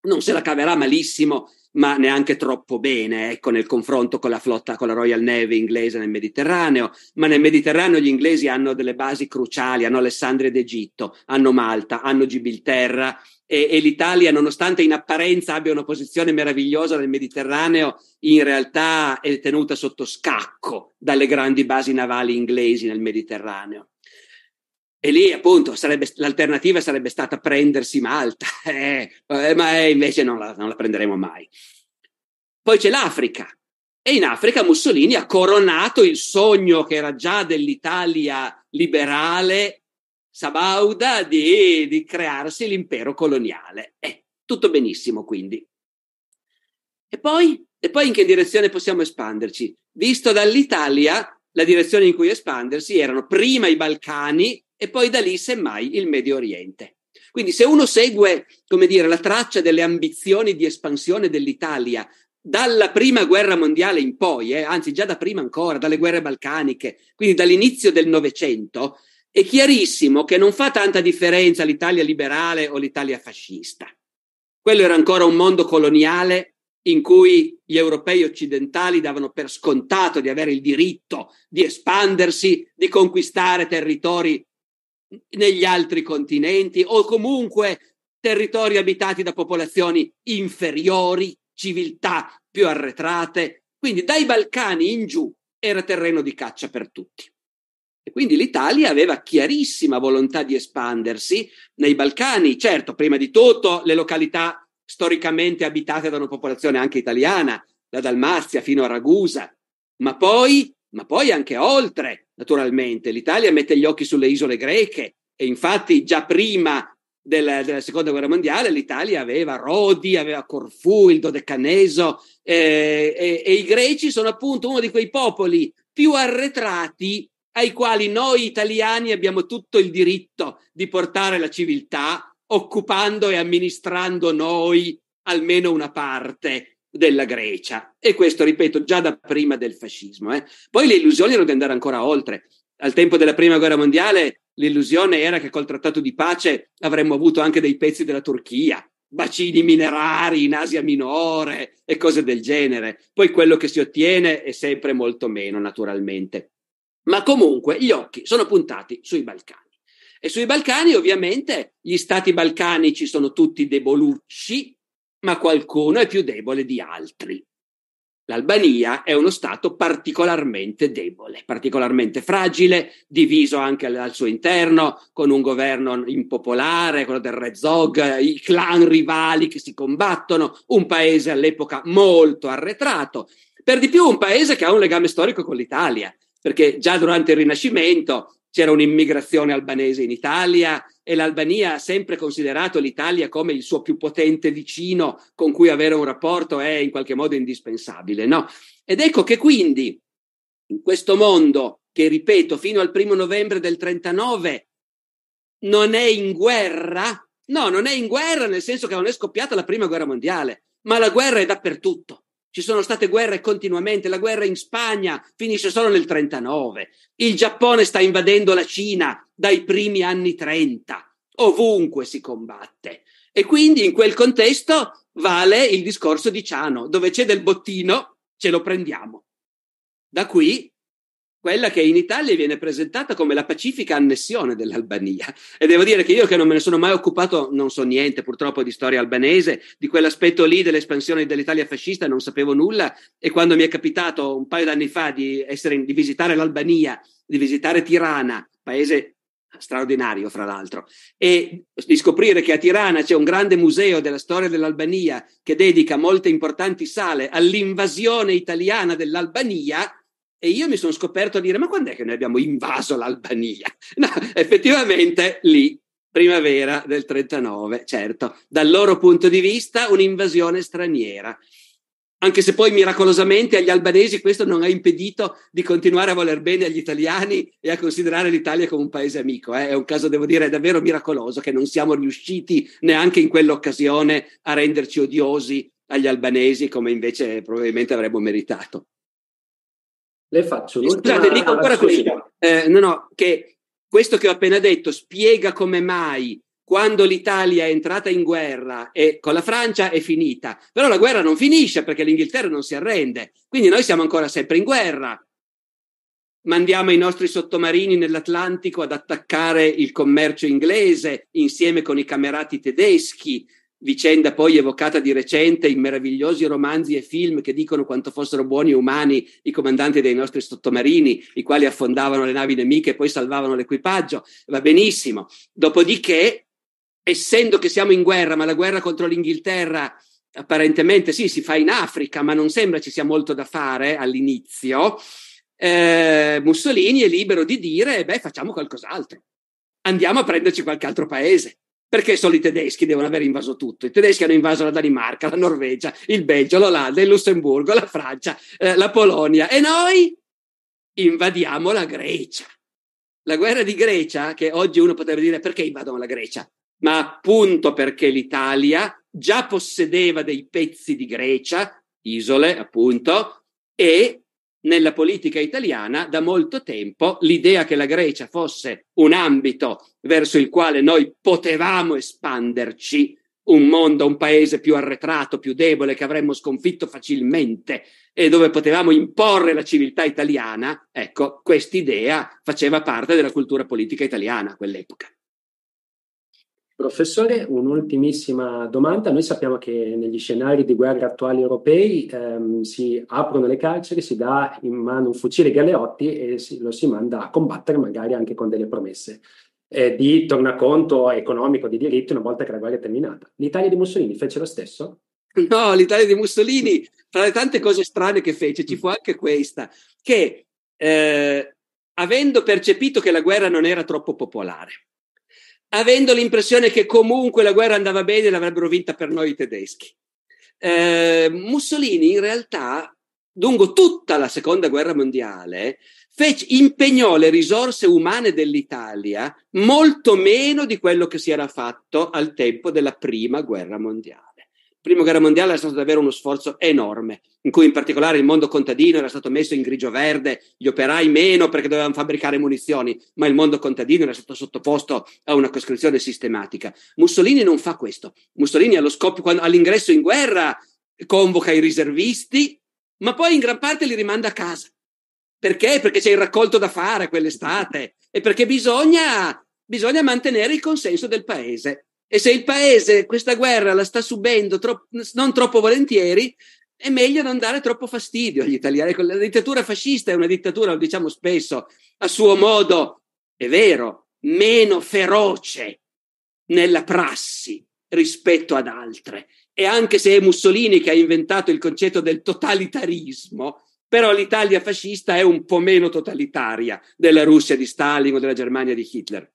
non se la caverà malissimo, ma neanche troppo bene, ecco, nel confronto con la flotta, con la Royal Navy inglese nel Mediterraneo, ma nel Mediterraneo gli inglesi hanno delle basi cruciali, hanno Alessandria d'Egitto, hanno Malta, hanno Gibilterra, e, e, l'Italia, nonostante in apparenza abbia una posizione meravigliosa nel Mediterraneo, in realtà è tenuta sotto scacco dalle grandi basi navali inglesi nel Mediterraneo. E lì appunto sarebbe, l'alternativa sarebbe stata prendersi Malta, *laughs* eh, eh, ma invece non la, non la prenderemo mai. Poi c'è l'Africa, e in Africa Mussolini ha coronato il sogno che era già dell'Italia liberale Sabauda di, di crearsi l'impero coloniale. Eh, tutto benissimo quindi. E poi? E poi in che direzione possiamo espanderci? Visto dall'Italia, la direzione in cui espandersi erano prima i Balcani e poi da lì semmai il Medio Oriente. Quindi se uno segue, come dire, la traccia delle ambizioni di espansione dell'Italia dalla prima guerra mondiale in poi, eh, anzi già da prima ancora, dalle guerre balcaniche, quindi dall'inizio del Novecento, è chiarissimo che non fa tanta differenza l'Italia liberale o l'Italia fascista. Quello era ancora un mondo coloniale in cui gli europei occidentali davano per scontato di avere il diritto di espandersi, di conquistare territori negli altri continenti o comunque territori abitati da popolazioni inferiori, civiltà più arretrate. Quindi dai Balcani in giù era terreno di caccia per tutti. E quindi l'Italia aveva chiarissima volontà di espandersi nei Balcani, certo, prima di tutto le località storicamente abitate da una popolazione anche italiana, da Dalmazia fino a Ragusa, ma poi, ma poi anche oltre, naturalmente. L'Italia mette gli occhi sulle isole greche e infatti già prima della, della, seconda guerra mondiale l'Italia aveva Rodi, aveva Corfù, il Dodecaneso eh, e, e i greci sono appunto uno di quei popoli più arretrati ai quali noi italiani abbiamo tutto il diritto di portare la civiltà, occupando e amministrando noi almeno una parte della Grecia. E questo, ripeto, già da prima del fascismo. Eh. Poi le illusioni erano di andare ancora oltre. Al tempo della prima guerra mondiale l'illusione era che col trattato di pace avremmo avuto anche dei pezzi della Turchia, bacini minerari in Asia Minore e cose del genere. Poi quello che si ottiene è sempre molto meno, naturalmente ma comunque gli occhi sono puntati sui Balcani. E sui Balcani ovviamente gli stati balcanici sono tutti debolucci, ma qualcuno è più debole di altri. L'Albania è uno Stato particolarmente debole, particolarmente fragile, diviso anche al suo interno, con un governo impopolare, quello del Rezog, i clan rivali che si combattono, un paese all'epoca molto arretrato, per di più un paese che ha un legame storico con l'Italia, perché già durante il Rinascimento c'era un'immigrazione albanese in Italia e l'Albania ha sempre considerato l'Italia come il suo più potente vicino con cui avere un rapporto è in qualche modo indispensabile, no? Ed ecco che quindi in questo mondo che, ripeto, fino al primo novembre del 39 non è in guerra, no, non è in guerra nel senso che non è scoppiata la prima guerra mondiale, ma la guerra è dappertutto. Ci sono state guerre continuamente, la guerra in Spagna finisce solo nel 39, il Giappone sta invadendo la Cina dai primi anni 30, ovunque si combatte. E quindi in quel contesto vale il discorso di Ciano, dove c'è del bottino, ce lo prendiamo. Da qui quella che in Italia viene presentata come la pacifica annessione dell'Albania. E devo dire che io che non me ne sono mai occupato, non so niente purtroppo di storia albanese, di quell'aspetto lì dell'espansione dell'Italia fascista non sapevo nulla e quando mi è capitato un paio d'anni fa di, essere, di visitare l'Albania, di visitare Tirana, paese straordinario fra l'altro, e di scoprire che a Tirana c'è un grande museo della storia dell'Albania che dedica molte importanti sale all'invasione italiana dell'Albania, e io mi sono scoperto a dire: ma quando è che noi abbiamo invaso l'Albania? *laughs* No, effettivamente lì, primavera del 39, certo, dal loro punto di vista un'invasione straniera. Anche se poi miracolosamente agli albanesi questo non ha impedito di continuare a voler bene agli italiani e a considerare l'Italia come un paese amico. Eh? È un caso, devo dire, davvero miracoloso che non siamo riusciti neanche in quell'occasione a renderci odiosi agli albanesi come invece probabilmente avremmo meritato. Le faccio l'ultima Scusate, dico ancora così. Eh, no, no, che questo che ho appena detto spiega come mai quando l'Italia è entrata in guerra e con la Francia è finita. Però la guerra non finisce perché l'Inghilterra non si arrende. Quindi noi siamo ancora sempre in guerra. Mandiamo i nostri sottomarini nell'Atlantico ad attaccare il commercio inglese insieme con i camerati tedeschi vicenda poi evocata di recente in meravigliosi romanzi e film che dicono quanto fossero buoni e umani i comandanti dei nostri sottomarini, i quali affondavano le navi nemiche e poi salvavano l'equipaggio. Va benissimo. Dopodiché, essendo che siamo in guerra, ma la guerra contro l'Inghilterra apparentemente sì, si fa in Africa, ma non sembra ci sia molto da fare all'inizio, eh, Mussolini è libero di dire, beh, facciamo qualcos'altro. Andiamo a prenderci qualche altro paese. Perché solo i tedeschi devono aver invaso tutto? I tedeschi hanno invaso la Danimarca, la Norvegia, il Belgio, l'Olanda, il Lussemburgo, la Francia, eh, la Polonia e noi invadiamo la Grecia. La guerra di Grecia, che oggi uno potrebbe dire perché invadono la Grecia? Ma appunto perché l'Italia già possedeva dei pezzi di Grecia, isole appunto, e nella politica italiana da molto tempo l'idea che la Grecia fosse un ambito verso il quale noi potevamo espanderci, un mondo, un paese più arretrato, più debole, che avremmo sconfitto facilmente e dove potevamo imporre la civiltà italiana, ecco, quest'idea faceva parte della cultura politica italiana a quell'epoca. Professore, un'ultimissima domanda. Noi sappiamo che negli scenari di guerra attuali europei ehm, si aprono le carceri, si dà in mano un fucile Galeotti e si, lo si manda a combattere magari anche con delle promesse eh, di tornaconto economico, di diritti una volta che la guerra è terminata. L'Italia di Mussolini fece lo stesso? No, l'Italia di Mussolini, tra le tante cose strane che fece, ci fu anche questa, che eh, avendo percepito che la guerra non era troppo popolare, avendo l'impressione che comunque la guerra andava bene, l'avrebbero vinta per noi i tedeschi. Eh, Mussolini in realtà, lungo tutta la seconda guerra mondiale, fece, impegnò le risorse umane dell'Italia molto meno di quello che si era fatto al tempo della prima guerra mondiale prima guerra mondiale era stato davvero uno sforzo enorme, in cui in particolare il mondo contadino era stato messo in grigio-verde, gli operai meno perché dovevano fabbricare munizioni, ma il mondo contadino era stato sottoposto a una coscrizione sistematica. Mussolini non fa questo. Mussolini allo scoppio, quando, all'ingresso in guerra convoca i riservisti, ma poi in gran parte li rimanda a casa. Perché? Perché c'è il raccolto da fare quell'estate e perché bisogna, bisogna mantenere il consenso del paese. E se il paese questa guerra la sta subendo tro- non troppo volentieri, è meglio non dare troppo fastidio agli italiani. La dittatura fascista è una dittatura, lo diciamo spesso, a suo modo, è vero, meno feroce nella prassi rispetto ad altre. E anche se è Mussolini che ha inventato il concetto del totalitarismo, però l'Italia fascista è un po' meno totalitaria della Russia di Stalin o della Germania di Hitler.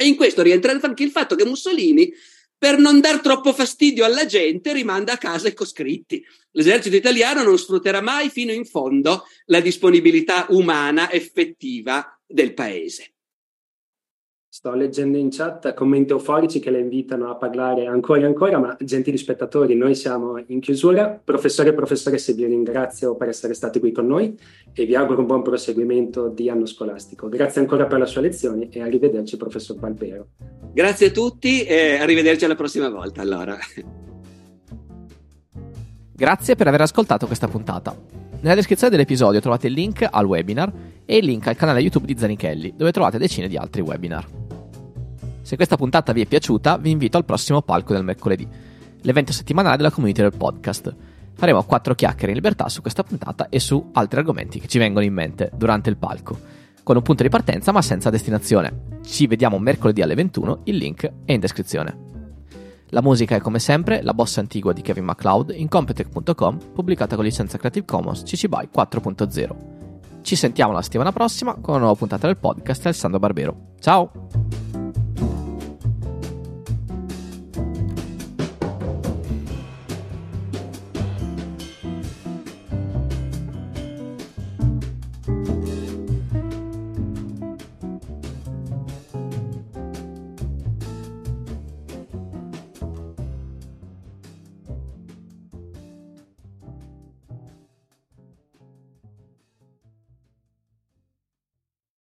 E in questo rientra anche il fatto che Mussolini, per non dar troppo fastidio alla gente, rimanda a casa i coscritti. L'esercito italiano non sfrutterà mai fino in fondo la disponibilità umana effettiva del paese. Sto leggendo in chat commenti euforici che le invitano a parlare ancora e ancora, ma gentili spettatori, noi siamo in chiusura. Professore e professoresse, vi ringrazio per essere stati qui con noi e vi auguro un buon proseguimento di anno scolastico. Grazie ancora per la sua lezione e arrivederci, professor Barbero. Grazie a tutti e arrivederci alla prossima volta allora. Grazie per aver ascoltato questa puntata. Nella descrizione dell'episodio trovate il link al webinar e il link al canale YouTube di Zanichelli, dove trovate decine di altri webinar. Se questa puntata vi è piaciuta, vi invito al prossimo palco del mercoledì, l'evento settimanale della community del podcast. Faremo quattro chiacchiere in libertà su questa puntata e su altri argomenti che ci vengono in mente durante il palco, con un punto di partenza ma senza destinazione. Ci vediamo mercoledì alle 21, il link è in descrizione. La musica è come sempre la bossa antigua di Kevin MacLeod in Competech.com, pubblicata con licenza Creative Commons CC BY 4.0. Ci sentiamo la settimana prossima con una nuova puntata del podcast Alessandro Barbero. Ciao!